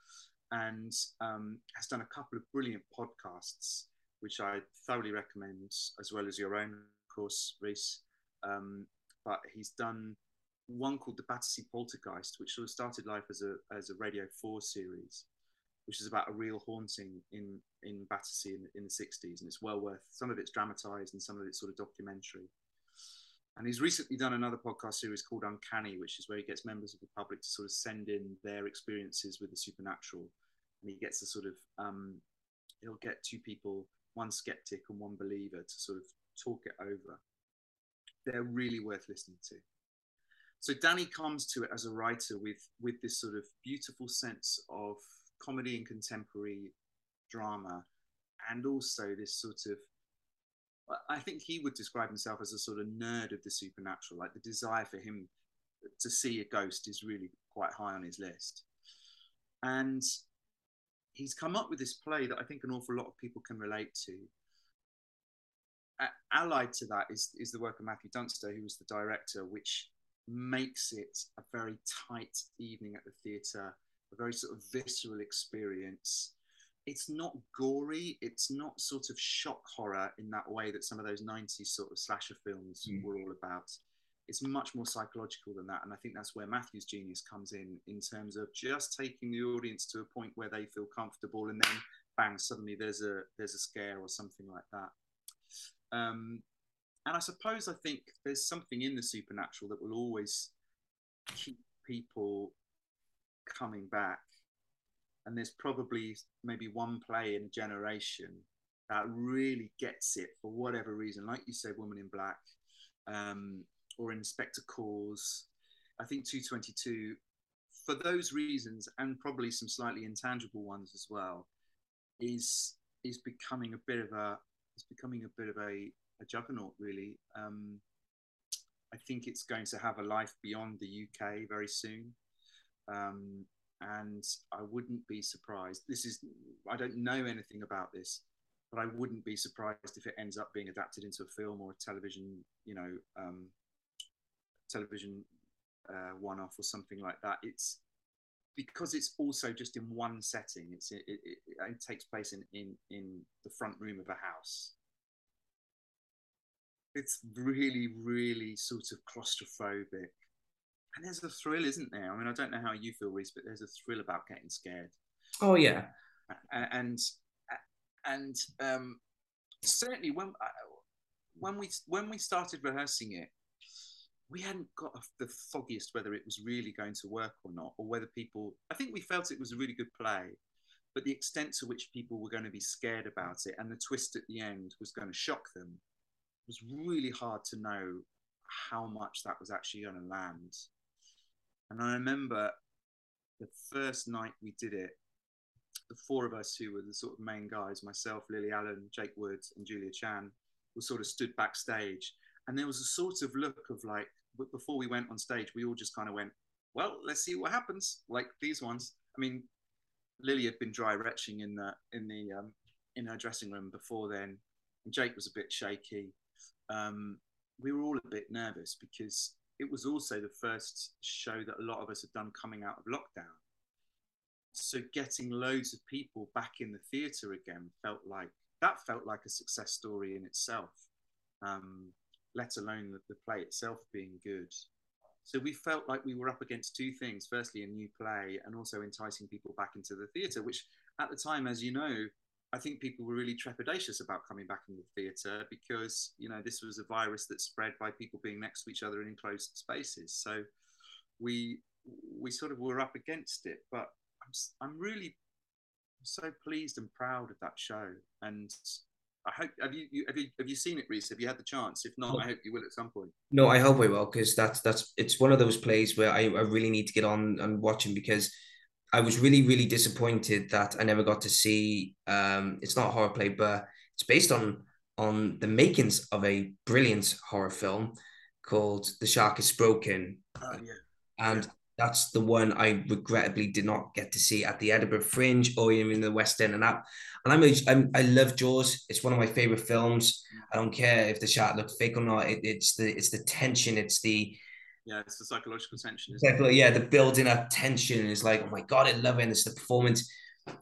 and um, has done a couple of brilliant podcasts which I thoroughly recommend, as well as your own, of course, Reese. Um, but he's done one called the Battersea Poltergeist, which sort of started life as a as a Radio Four series, which is about a real haunting in in Battersea in, in the '60s, and it's well worth. Some of it's dramatized, and some of it's sort of documentary. And he's recently done another podcast series called Uncanny, which is where he gets members of the public to sort of send in their experiences with the supernatural, and he gets to sort of um, he'll get two people one skeptic and one believer to sort of talk it over. They're really worth listening to. So Danny comes to it as a writer with with this sort of beautiful sense of comedy and contemporary drama, and also this sort of I think he would describe himself as a sort of nerd of the supernatural. Like the desire for him to see a ghost is really quite high on his list. And he's come up with this play that I think an awful lot of people can relate to. allied to that is is the work of Matthew Dunster, who was the director, which makes it a very tight evening at the theatre, a very sort of visceral experience. It's not gory, it's not sort of shock horror in that way that some of those 90s sort of slasher films mm. were all about it's much more psychological than that. And I think that's where Matthew's genius comes in, in terms of just taking the audience to a point where they feel comfortable, and then bang, suddenly there's a there's a scare or something like that. Um, and I suppose I think there's something in the supernatural that will always keep people coming back. And there's probably maybe one play in a generation that really gets it for whatever reason. Like you said, Woman in Black. Um, or Inspector Calls. I think 222, for those reasons, and probably some slightly intangible ones as well, is is becoming a bit of a is becoming a bit of a, a juggernaut really. Um, I think it's going to have a life beyond the UK very soon. Um, and I wouldn't be surprised. This is, I don't know anything about this, but I wouldn't be surprised if it ends up being adapted into a film or a television, you know, um, television uh, one-off or something like that. It's because it's also just in one setting. It's it, it, it, takes place in, in in the front room of a house. It's really, really sort of claustrophobic, and there's a thrill, isn't there? I mean, I don't know how you feel, Reese, but there's a thrill about getting scared. Oh yeah, and and um, certainly when uh, when we when we started rehearsing it, we hadn't got the foggiest whether it was really going to work or not, or whether people. I think we felt it was a really good play, but the extent to which people were going to be scared about it and the twist at the end was going to shock them was really hard to know how much that was actually going to land. And I remember the first night we did it, the four of us who were the sort of main guys myself, Lily Allen, Jake Woods, and Julia Chan were sort of stood backstage, and there was a sort of look of like before we went on stage, we all just kind of went, well, let's see what happens. Like these ones. I mean, Lily had been dry retching in the in the um, in her dressing room before then, and Jake was a bit shaky. Um, we were all a bit nervous because it was also the first show that a lot of us had done coming out of lockdown. So getting loads of people back in the theatre again felt like that felt like a success story in itself, um, let alone the, the play itself being good. So we felt like we were up against two things: firstly, a new play, and also enticing people back into the theatre, which at the time, as you know, I think people were really trepidatious about coming back into the theatre because you know this was a virus that spread by people being next to each other in enclosed spaces. So we we sort of were up against it, but I'm I'm really so pleased and proud of that show, and I hope have you, you, have you have you seen it, Reese? Have you had the chance? If not, I hope you will at some point. No, I hope I will because that's that's it's one of those plays where I, I really need to get on and watching because I was really, really disappointed that I never got to see. Um, it's not a horror play, but it's based on on the makings of a brilliant horror film called The Shark Is Broken. Uh, yeah. And. That's the one I regrettably did not get to see at the Edinburgh Fringe or even in the West End. And that, and I'm, a, I'm I love Jaws. It's one of my favorite films. I don't care if the shark looked fake or not. It, it's the it's the tension. It's the yeah, it's the psychological tension. Exactly. Yeah, the building up tension is like, oh my god, I love it. And it's the performance,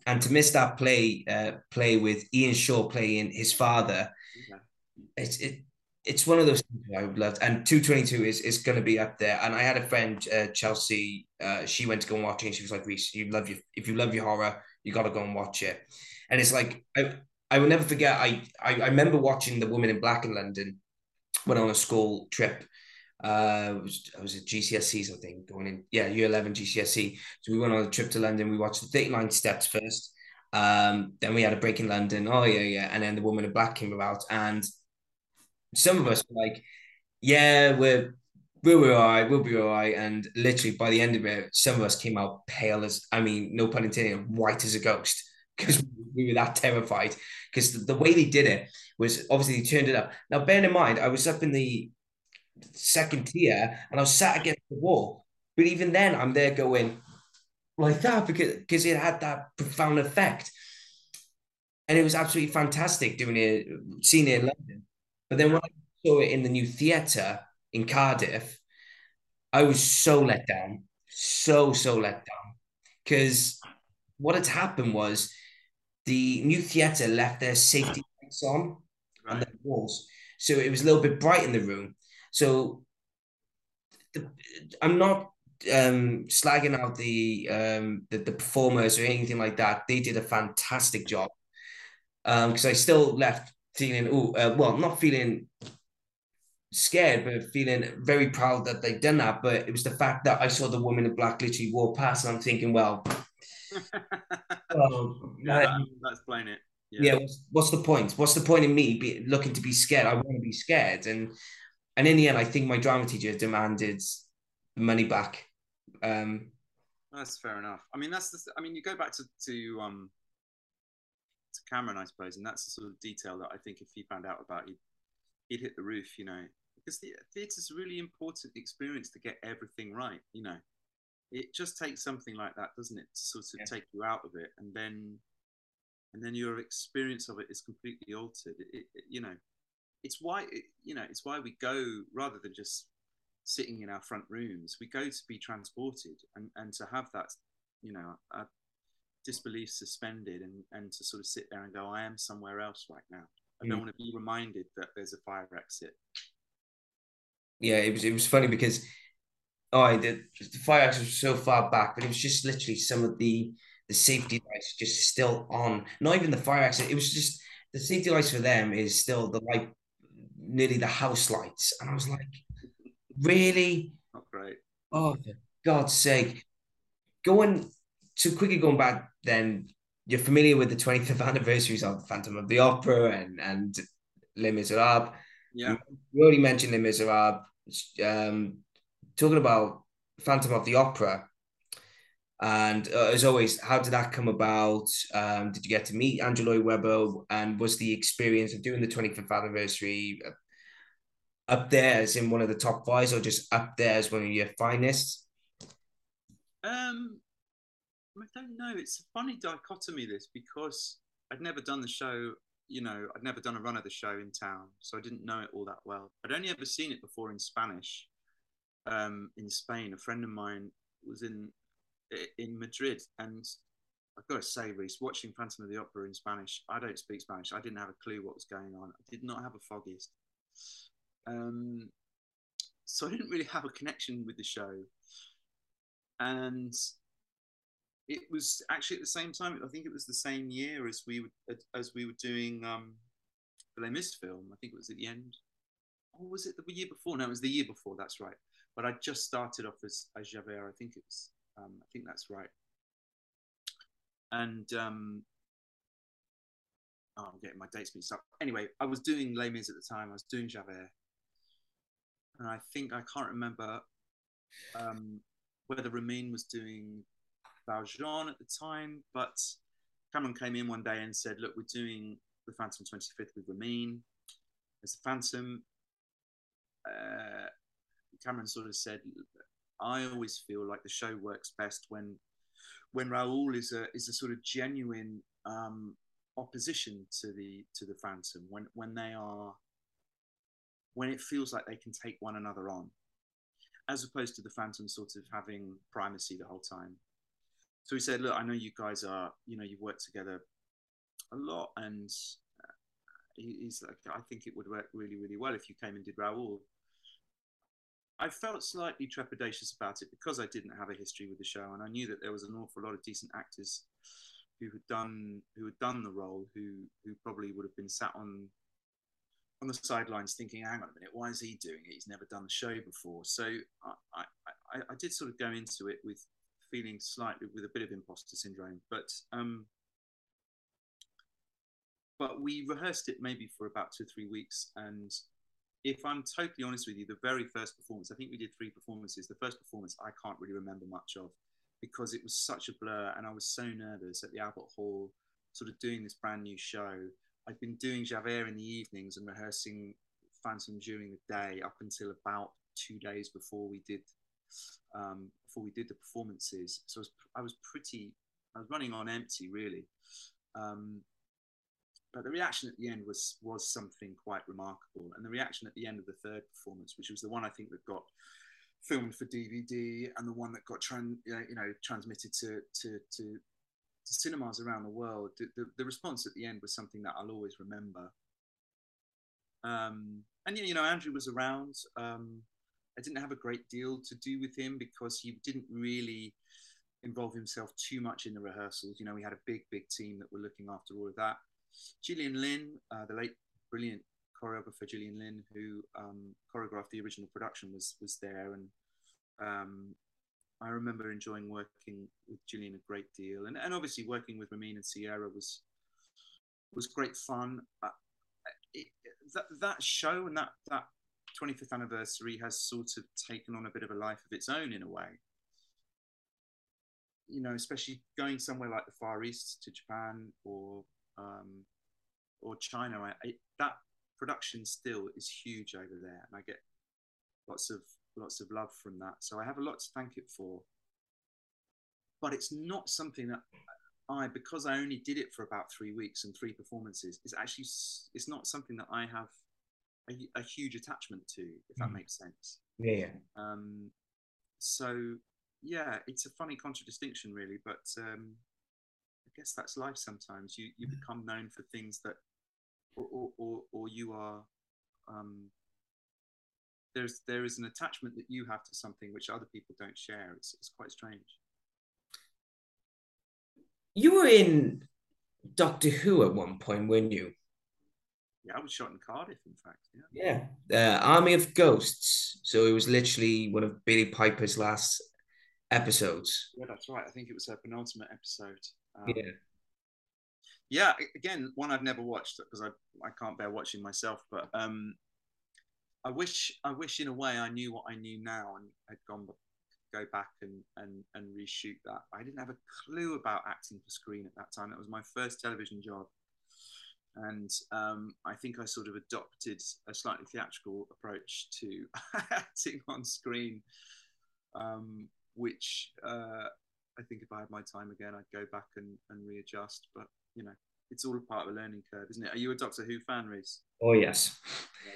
and to miss that play, uh, play with Ian Shaw playing his father, yeah. it's it. It's one of those things I would love, and two twenty two is is going to be up there. And I had a friend, uh, Chelsea. Uh, she went to go and watch it, and she was like, "Reese, you love your if you love your horror, you got to go and watch it." And it's like I I will never forget. I, I I remember watching The Woman in Black in London, went on a school trip, uh, was, I was at GCSEs, I think, going in, yeah, year 11 GCSE. So we went on a trip to London. We watched the 39 Steps first. Um, then we had a break in London. Oh, yeah, yeah. And then The Woman in Black came about. And some of us were like, yeah, we're, we'll be all right, we'll be all right. And literally by the end of it, some of us came out pale as, I mean, no pun intended, white as a ghost because we were that terrified. Because the, the way they did it was obviously they turned it up. Now, bear in mind, I was up in the second tier and I was sat against the wall. But even then, I'm there going like that because because it had that profound effect. And it was absolutely fantastic doing it, seeing it in London. But then when I saw it in the new theatre in Cardiff, I was so let down, so, so let down. Because what had happened was the new theatre left their safety lights on right. on the walls. So it was a little bit bright in the room. So the, I'm not um, slagging out the, um, the, the performers or anything like that. They did a fantastic job. Because um, I still left feeling, oh, uh, well, not feeling scared, but feeling very proud that they'd done that. But it was the fact that I saw the woman in black literally walk past, and I'm thinking, well, well yeah, that, that's it. Yeah. yeah what's, what's, the point? What's the point in me be, looking to be scared? I want to be scared, and and in the end, I think my drama teacher demanded money back. Um, that's fair enough. I mean, that's the. I mean, you go back to to um to Cameron, I suppose, and that's the sort of detail that I think if he found out about, he'd he'd hit the roof. You know, because the theatre's a really important experience to get everything right. You know, it just takes something like that, doesn't it, to sort of yeah. take you out of it, and then and then your experience of it is completely altered. It, it, you know, it's why it, you know it's why we go rather than just sitting in our front rooms we go to be transported and and to have that you know a disbelief suspended and and to sort of sit there and go i am somewhere else right now i don't mm. want to be reminded that there's a fire exit yeah it was it was funny because oh the, the fire exit was so far back but it was just literally some of the the safety lights just still on not even the fire exit it was just the safety lights for them is still the light nearly the house lights. And I was like, really? Not great. Oh, for God's sake. Going so quickly going back then, you're familiar with the 25th anniversaries of Phantom of the Opera and, and Les Miserables. Yeah. You already mentioned Les Miserables. Um, talking about Phantom of the Opera, And uh, as always, how did that come about? Um, did you get to meet Andrew Lloyd Webber? And was the experience of doing the 25th anniversary up there as in one of the top fives, or just up there as one of your finest? Um, I don't know. It's a funny dichotomy this because I'd never done the show. You know, I'd never done a run of the show in town, so I didn't know it all that well. I'd only ever seen it before in Spanish, um, in Spain. A friend of mine was in in Madrid, and I've got to say, Reese, watching Phantom of the Opera in Spanish, I don't speak Spanish. I didn't have a clue what was going on. I did not have a foggiest. Um, so I didn't really have a connection with the show. And it was actually at the same time. I think it was the same year as we were as we were doing um, the Les Mis film. I think it was at the end. Or was it the year before? No, it was the year before. That's right. But I just started off as as Javert. I think it was um, I think that's right. And um, oh, I'm getting my dates mixed up. Anyway, I was doing Les Mis at the time. I was doing Javert, and I think I can't remember um, whether Ramin was doing Valjean at the time, but Cameron came in one day and said, "Look, we're doing the Phantom 25th with Ramin as the Phantom." Uh, Cameron sort of said, I always feel like the show works best when when Raoul is a is a sort of genuine um, opposition to the to the Phantom when when they are when it feels like they can take one another on, as opposed to the Phantom sort of having primacy the whole time. So he said, "Look, I know you guys are you know you've worked together a lot, and uh, he's like, I think it would work really really well if you came and did Raoul." I felt slightly trepidatious about it because I didn't have a history with the show, and I knew that there was an awful lot of decent actors who had done who had done the role, who who probably would have been sat on on the sidelines thinking, "Hang on a minute, why is he doing it? He's never done the show before." So I I, I did sort of go into it with feeling slightly with a bit of imposter syndrome, but um, but we rehearsed it maybe for about two or three weeks, and if I'm totally honest with you, the very first performance, I think we did three performances. The first performance I can't really remember much of because it was such a blur and I was so nervous at the Albert Hall, sort of doing this brand new show. I'd been doing Javert in the evenings and rehearsing Phantom during the day up until about two days before we did um, before we did the performances. So I was, I was pretty, I was running on empty really. Um, but the reaction at the end was was something quite remarkable. And the reaction at the end of the third performance, which was the one I think that got filmed for DVD and the one that got tran- you know transmitted to to to, to cinemas around the world, the, the, the, response at the end was something that I'll always remember. Um, and you know, Andrew was around. Um, I didn't have a great deal to do with him because he didn't really involve himself too much in the rehearsals. You know, we had a big, big team that were looking after all of that. Gillian Lynne, uh, the late brilliant choreographer Gillian Lynne, who um, choreographed the original production, was was there, and um, I remember enjoying working with Gillian a great deal, and, and obviously working with Ramin and Sierra was was great fun. Uh, it, that that show and that that 25th anniversary has sort of taken on a bit of a life of its own in a way. You know, especially going somewhere like the Far East to Japan or um, or China, I, I, that production still is huge over there, and I get lots of lots of love from that. So I have a lot to thank it for. But it's not something that I, because I only did it for about three weeks and three performances, it's actually it's not something that I have a, a huge attachment to, if that mm. makes sense. Yeah. Um, so yeah, it's a funny contradistinction, really, but um, I guess that's life sometimes. You you mm. become known for things that, or or, or, or you are. Um, there's there is an attachment that you have to something which other people don't share. It's it's quite strange. You were in Doctor Who at one point, weren't you? Yeah, I was shot in Cardiff, in fact. Yeah. Yeah. Uh, Army of Ghosts. So it was literally one of Billie Piper's last episodes. Yeah, that's right. I think it was her penultimate episode. Um, yeah. Yeah, again, one I've never watched because I, I can't bear watching myself. But um, I wish I wish in a way I knew what I knew now and had gone go back and and and reshoot that. I didn't have a clue about acting for screen at that time. That was my first television job, and um, I think I sort of adopted a slightly theatrical approach to acting on screen, um, which uh, I think if I had my time again, I'd go back and, and readjust. But you know, it's all a part of a learning curve, isn't it? Are you a Doctor Who fan, Reese? Oh yes.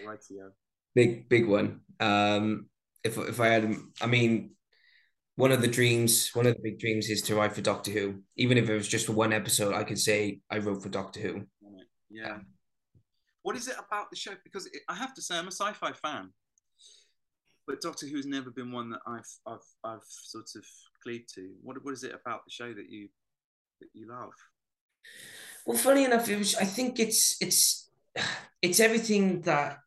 Yeah, right, yeah. Big big one. Um, if if I had, I mean, one of the dreams, one of the big dreams is to write for Doctor Who. Even if it was just for one episode, I could say I wrote for Doctor Who. Yeah. What is it about the show? Because it, I have to say, I'm a sci-fi fan, but Doctor Who's never been one that I've I've I've sort of cleaved to. What what is it about the show that you that you love? Well, funny enough, it was. I think it's it's it's everything that.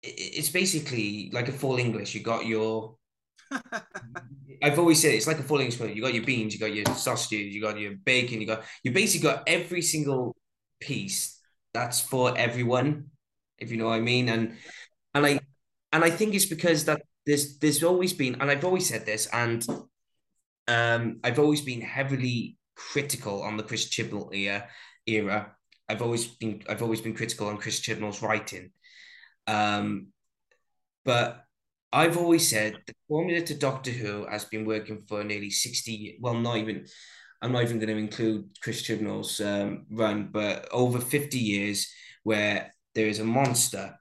It's basically like a full English. You got your. I've always said it's like a full English You got your beans, you got your sausages, you got your bacon, you got you basically got every single piece that's for everyone, if you know what I mean. And and I and I think it's because that there's there's always been, and I've always said this, and um, I've always been heavily critical on the Chris Chibnall era. Era. I've always been I've always been critical on Chris Chibnall's writing. Um, but I've always said the formula to Doctor Who has been working for nearly 60 well not even I'm not even going to include Chris Chibnall's um, run, but over 50 years where there is a monster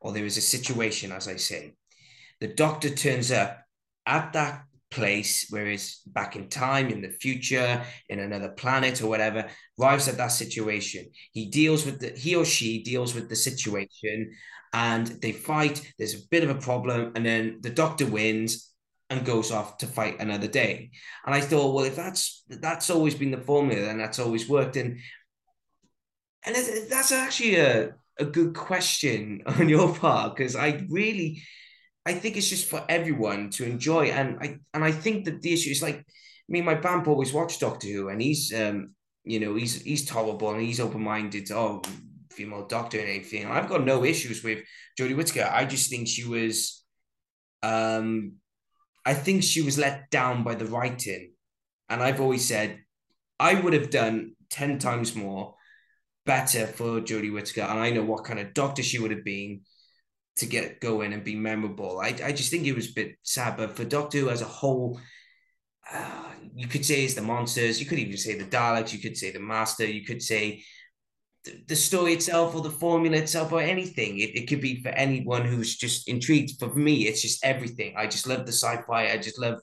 or there is a situation, as I say. The doctor turns up at that place where it's back in time, in the future, in another planet or whatever, arrives at that situation. He deals with the, he or she deals with the situation and they fight. There's a bit of a problem, and then the doctor wins and goes off to fight another day. And I thought, well, if that's that's always been the formula, then that's always worked. And and that's actually a, a good question on your part because I really I think it's just for everyone to enjoy. And I and I think that the issue is like me, my band always watch Doctor Who, and he's um you know he's he's tolerable and he's open minded. to Oh, female doctor and anything. I've got no issues with Jodie Whittaker. I just think she was um I think she was let down by the writing. And I've always said I would have done 10 times more better for Jodie Whittaker. And I know what kind of doctor she would have been to get going and be memorable. I, I just think it was a bit sad. But for Doctor Who as a whole, uh, you could say it's the monsters. You could even say the Daleks. You could say the Master. You could say the story itself or the formula itself or anything. It, it could be for anyone who's just intrigued. For me, it's just everything. I just love the sci-fi. I just love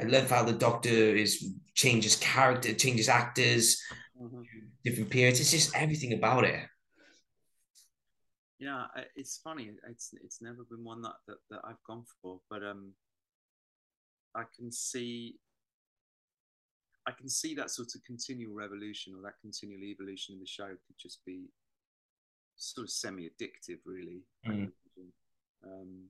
I love how the Doctor is changes character, changes actors, mm-hmm. different periods. It's just everything about it. Yeah, it's funny. It's it's never been one that that, that I've gone for, but um, I can see I can see that sort of continual revolution or that continual evolution in the show could just be sort of semi-addictive, really. Mm. Um,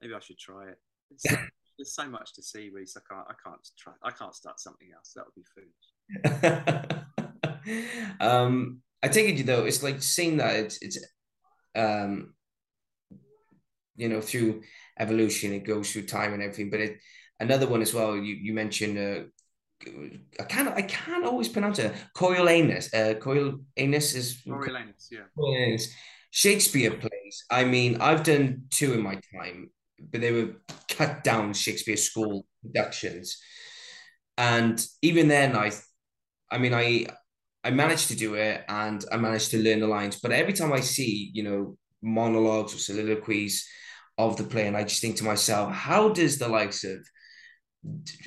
maybe I should try it. There's, there's, so much to see, Reese. I can't. I can't try. I can't start something else. That would be foolish. um, I take it though. It's like seeing that it's it's um, you know through evolution, it goes through time and everything. But it another one as well. You you mentioned uh, I can't I can't always pronounce it. Coriolanus. Uh, Coriolanus is Coriolanus, yeah. Coriolanus. Shakespeare plays. I mean, I've done two in my time, but they were cut down Shakespeare school productions, and even then, I, I mean, I, I managed to do it, and I managed to learn the lines. But every time I see, you know, monologues or soliloquies of the play, and I just think to myself, how does the likes of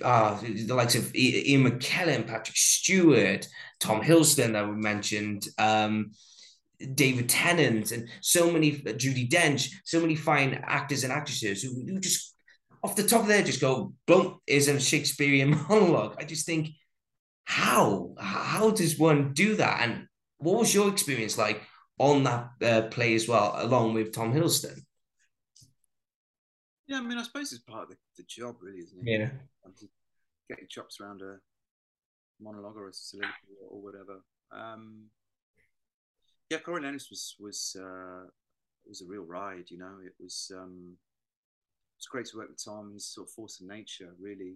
uh, the likes of Ian McKellen, Patrick Stewart, Tom Hiddleston that we mentioned, um, David Tennant, and so many, uh, Judi Dench, so many fine actors and actresses who, who just off the top of their just go, boom, is a Shakespearean monologue. I just think, how? How does one do that? And what was your experience like on that uh, play as well, along with Tom Hiddleston? Yeah, I mean, I suppose it's part of the, the job, really, isn't it? Yeah. To get your chops around a monologue or a soliloquy or, whatever. Um, yeah, Coriolanus was was uh, was a real ride. You know, it was um, was great to work with Tom. He's sort of force of nature, really,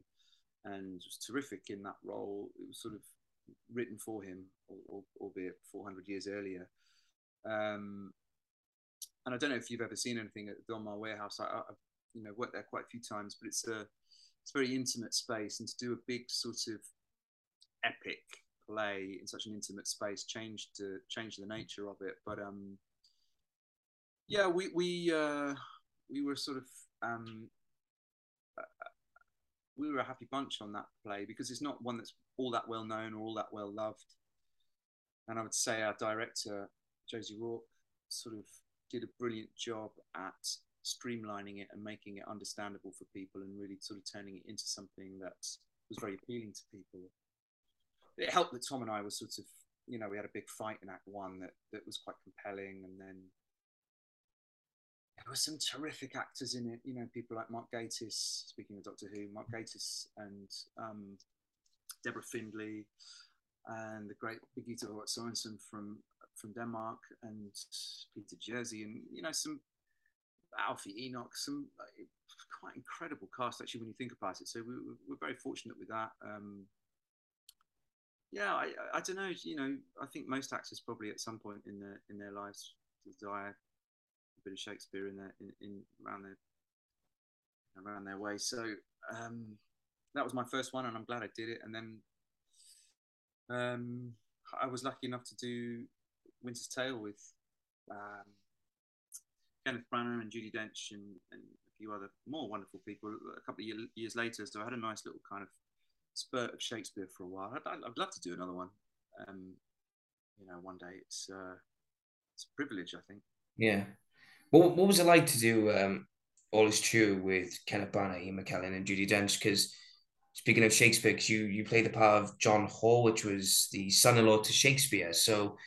and was terrific in that role. It was sort of written for him, albeit 400 years earlier. Um, and I don't know if you've ever seen anything at the Donmar Warehouse. I, have you know worked there quite a few times, but it's a it's a very intimate space, and to do a big sort of epic play in such an intimate space changed to change the nature of it. But um, yeah, we we uh, we were sort of um, uh, we were a happy bunch on that play because it's not one that's all that well known or all that well loved. And I would say our director Josie Rourke sort of did a brilliant job at streamlining it and making it understandable for people and really sort of turning it into something that was very appealing to people. It helped that Tom and I were sort of, you know, we had a big fight in Act One that that was quite compelling, and then there were some terrific actors in it. You know, people like Mark Gatiss. Speaking of Doctor Who, Mark Gatiss and um, Deborah Findlay, and the great Birgitte Hjort Sørensen from from Denmark, and Peter Jersey, and you know some Alfie Enoch, some quite incredible cast actually when you think about it. So we, we're very fortunate with that. Um, yeah, I, I don't know. You know, I think most actors probably at some point in their in their lives desire a bit of Shakespeare in their in, in around their around their way. So um, that was my first one, and I'm glad I did it. And then um, I was lucky enough to do Winter's Tale with um, Kenneth Branagh and Judi Dench and, and, a few other more wonderful people a couple of year, years later. So I had a nice little kind of spurt of Shakespeare for a while. I'd, I'd love to do another one. Um, you know, one day it's uh, it's a privilege, I think. Yeah. What What was it like to do um, All Is True with Kenneth Branagh, Ian McKellen, and Judi Dench? Because speaking of Shakespeare, you you played the part of John Hall, which was the son-in-law to Shakespeare. So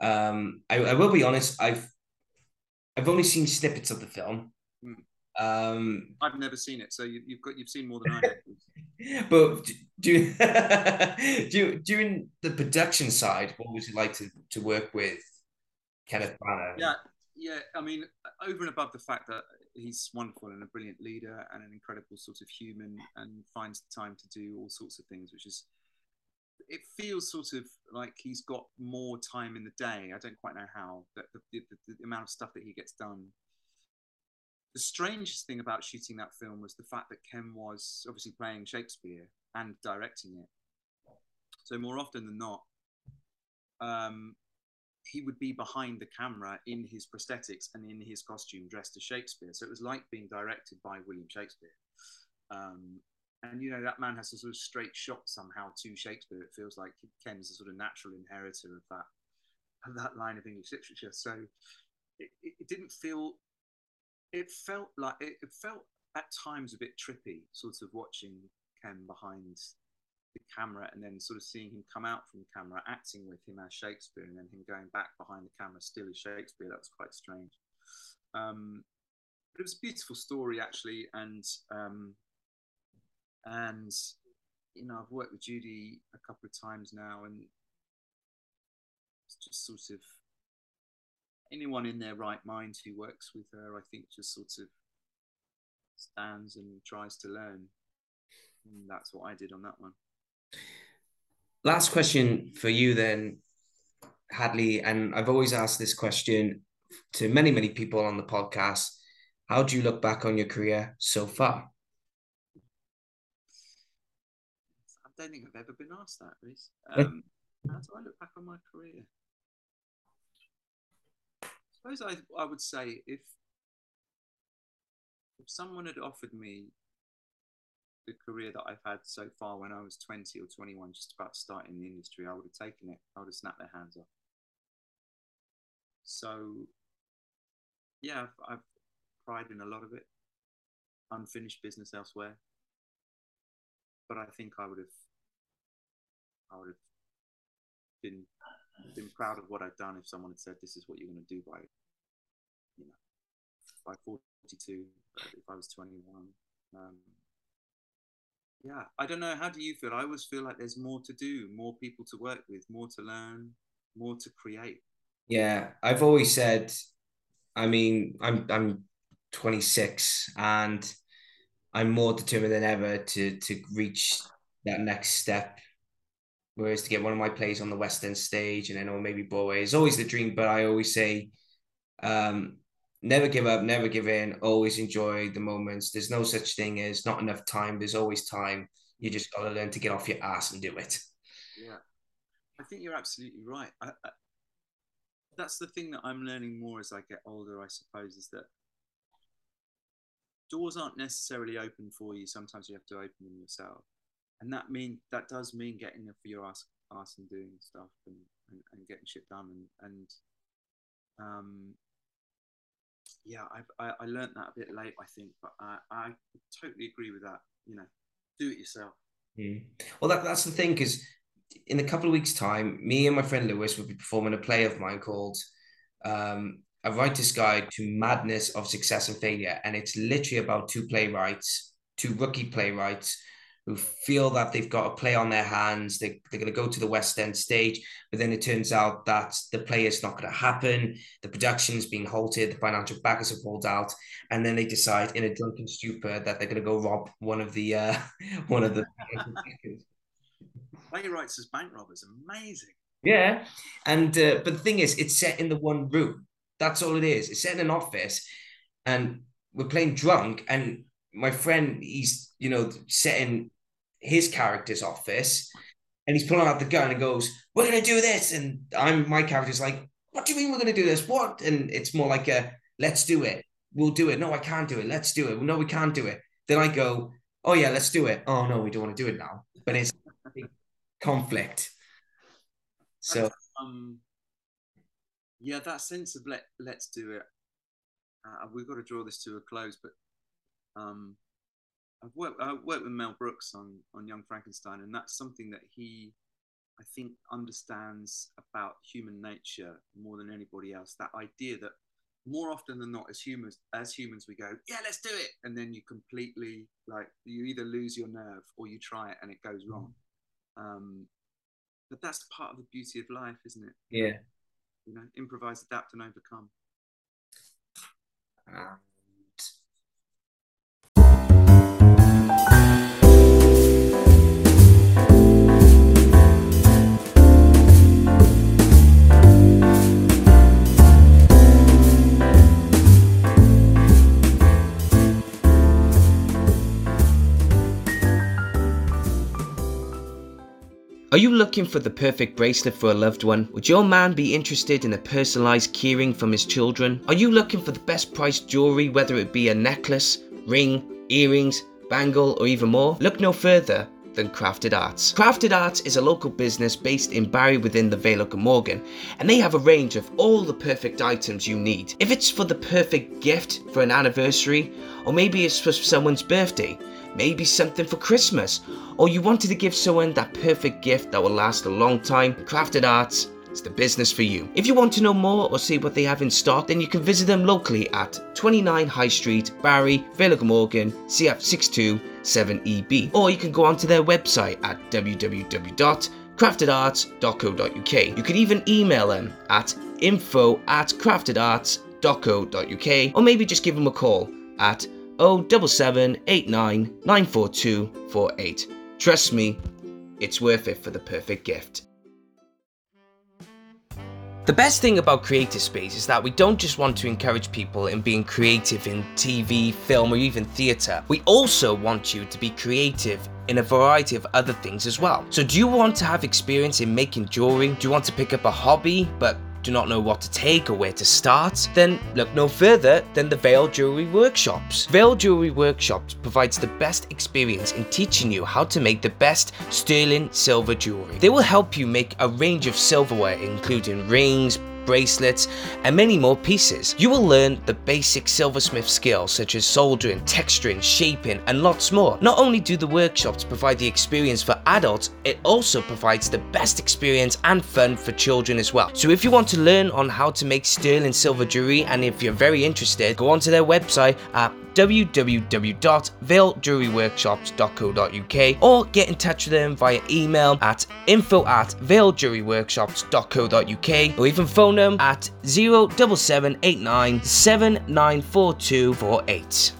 um, I, I will be honest, I've I've only seen snippets of the film. Mm. Um, I've never seen it, so you, have got you've seen more than I have. but do, do, during the production side, what was it like to, to work with Kenneth Branagh? Yeah, yeah. I mean, over and above the fact that he's wonderful and a brilliant leader and an incredible sort of human, and finds the time to do all sorts of things, which is it feels sort of like he's got more time in the day. I don't quite know how the, the, the, the amount of stuff that he gets done the strangest thing about shooting that film was the fact that Ken was obviously playing Shakespeare and directing it. So more often than not, um, he would be behind the camera in his prosthetics and in his costume dressed as Shakespeare. So it was like being directed by William Shakespeare. Um, and you know that man has a sort of straight shot somehow to Shakespeare. It feels like Ken's a sort of natural inheritor of that of that line of English literature. So it, it didn't feel it felt like it, it felt at times a bit trippy, sort of watching Ken behind the camera and then sort of seeing him come out from the camera, acting with him as Shakespeare, and then him going back behind the camera still as Shakespeare. That was quite strange. Um, but it was a beautiful story actually, and um, and you know I've worked with Judi a couple of times now, and it's just sort of anyone in their right mind who works with her, I think, just sort of stands and tries to learn. And that's what I did on that one. Last question for you, then, Hadley. And I've always asked this question to many, many people on the podcast. How do you look back on your career so far? I don't think I've ever been asked that, Reese. Um, how do I look back on my career? suppose I, I would say if if someone had offered me the career that I've had so far when I was 20 or 21, just about starting in the industry, I would have taken it. I would have snapped their hands off. So, yeah, I've, I've pride in a lot of it. Unfinished business elsewhere, but I think I would have, I would have been been proud of what I'd done if someone had said this is what you're going to do by you know by 42 if I was 21 um, yeah I don't know. How do you feel? I always feel like there's more to do more people to work with more to learn more to create. Yeah I've always said I mean I'm I'm 26 and I'm more determined than ever to to reach that next step. Whereas to get one of my plays on the West End stage and then or maybe Broadway is always the dream, but I always say um, never give up, never give in, always enjoy the moments. There's no such thing as not enough time. There's always time. You just got to learn to get off your ass and do it. Yeah, I think you're absolutely right. I, I, that's the thing that I'm learning more as I get older, I suppose, is that doors aren't necessarily open for you. Sometimes you have to open them yourself, and that mean that does mean getting up for your ass, ass and doing stuff and, and, and getting shit done and and um, yeah, I, I, I learned that a bit late, I think, but I, I totally agree with that. You know, do it yourself. Mm. Well, that, that's the thing, because in a couple of weeks' time, me and my friend Lewis will be performing a play of mine called um, A Writer's Guide to Madness of Success and Failure. And it's literally about two playwrights, two rookie playwrights who feel that they've got a play on their hands. They, they're going to go to the West End stage, but then it turns out that the play is not going to happen. The production's being halted, the financial backers have pulled out, and then they decide in a drunken stupor that they're going to go rob one of the uh, one of the. Playwrights as bank robbers, amazing. Yeah, and uh, but the thing is, it's set in the one room. That's all it is. It's set in an office, and we're playing drunk, and my friend, he's you know setting his character's office and he's pulling out the gun and goes, We're gonna do this. And I'm my character's like, What do you mean we're gonna do this? What? And it's more like a let's do it. We'll do it. No, I can't do it. Let's do it. No, we can't do it. Then I go, Oh yeah, let's do it. Oh no, we don't want to do it now. But it's conflict. So um yeah, that sense of let let's do it. Uh, we've got to draw this to a close, but um I've worked, I worked with Mel Brooks on, on Young Frankenstein, and that's something that he, I think, understands about human nature more than anybody else. That idea that more often than not, as humans, as humans, we go, yeah, let's do it, and then you completely like you either lose your nerve or you try it and it goes wrong. Um, but that's part of the beauty of life, isn't it? Yeah. You know, improvise, adapt, and overcome. Uh, Are you looking for the perfect bracelet for a loved one? Would your man be interested in a personalized keyring from his children? Are you looking for the best priced jewelry, whether it be a necklace, ring, earrings, bangle, or even more? Look no further than Crafted Arts. Crafted Arts is a local business based in Barry within the Vale of Glamorgan, and they have a range of all the perfect items you need. If it's for the perfect gift for an anniversary, or maybe it's for someone's birthday, maybe something for Christmas, or you wanted to give someone that perfect gift that will last a long time, Crafted Arts is the business for you. If you want to know more or see what they have in stock, then you can visit them locally at 29 High Street, Barry, Vale of Glamorgan, CF627EB, or you can go onto their website at www.craftedarts.co.uk. You could even email them at info at craftedarts.co.uk, or maybe just give them a call at 07789 Trust me, it's worth it for the perfect gift. The best thing about Creative Space is that we don't just want to encourage people in being creative in TV, film, or even theatre. We also want you to be creative in a variety of other things as well. So, do you want to have experience in making jewelry? Do you want to pick up a hobby but do not know what to take or where to start, then look no further than the Veil Jewelry Workshops. Veil Jewelry Workshops provides the best experience in teaching you how to make the best sterling silver jewelry. They will help you make a range of silverware including rings, bracelets, and many more pieces. You will learn the basic silversmith skills such as soldering, texturing, shaping, and lots more. Not only do the workshops provide the experience for adults, it also provides the best experience and fun for children as well. So if you want to learn on how to make sterling silver jewelry and if you're very interested, go onto their website at www.vailejewelryworkshops.co.uk or get in touch with them via email at info at or even phone them at 07789 794248.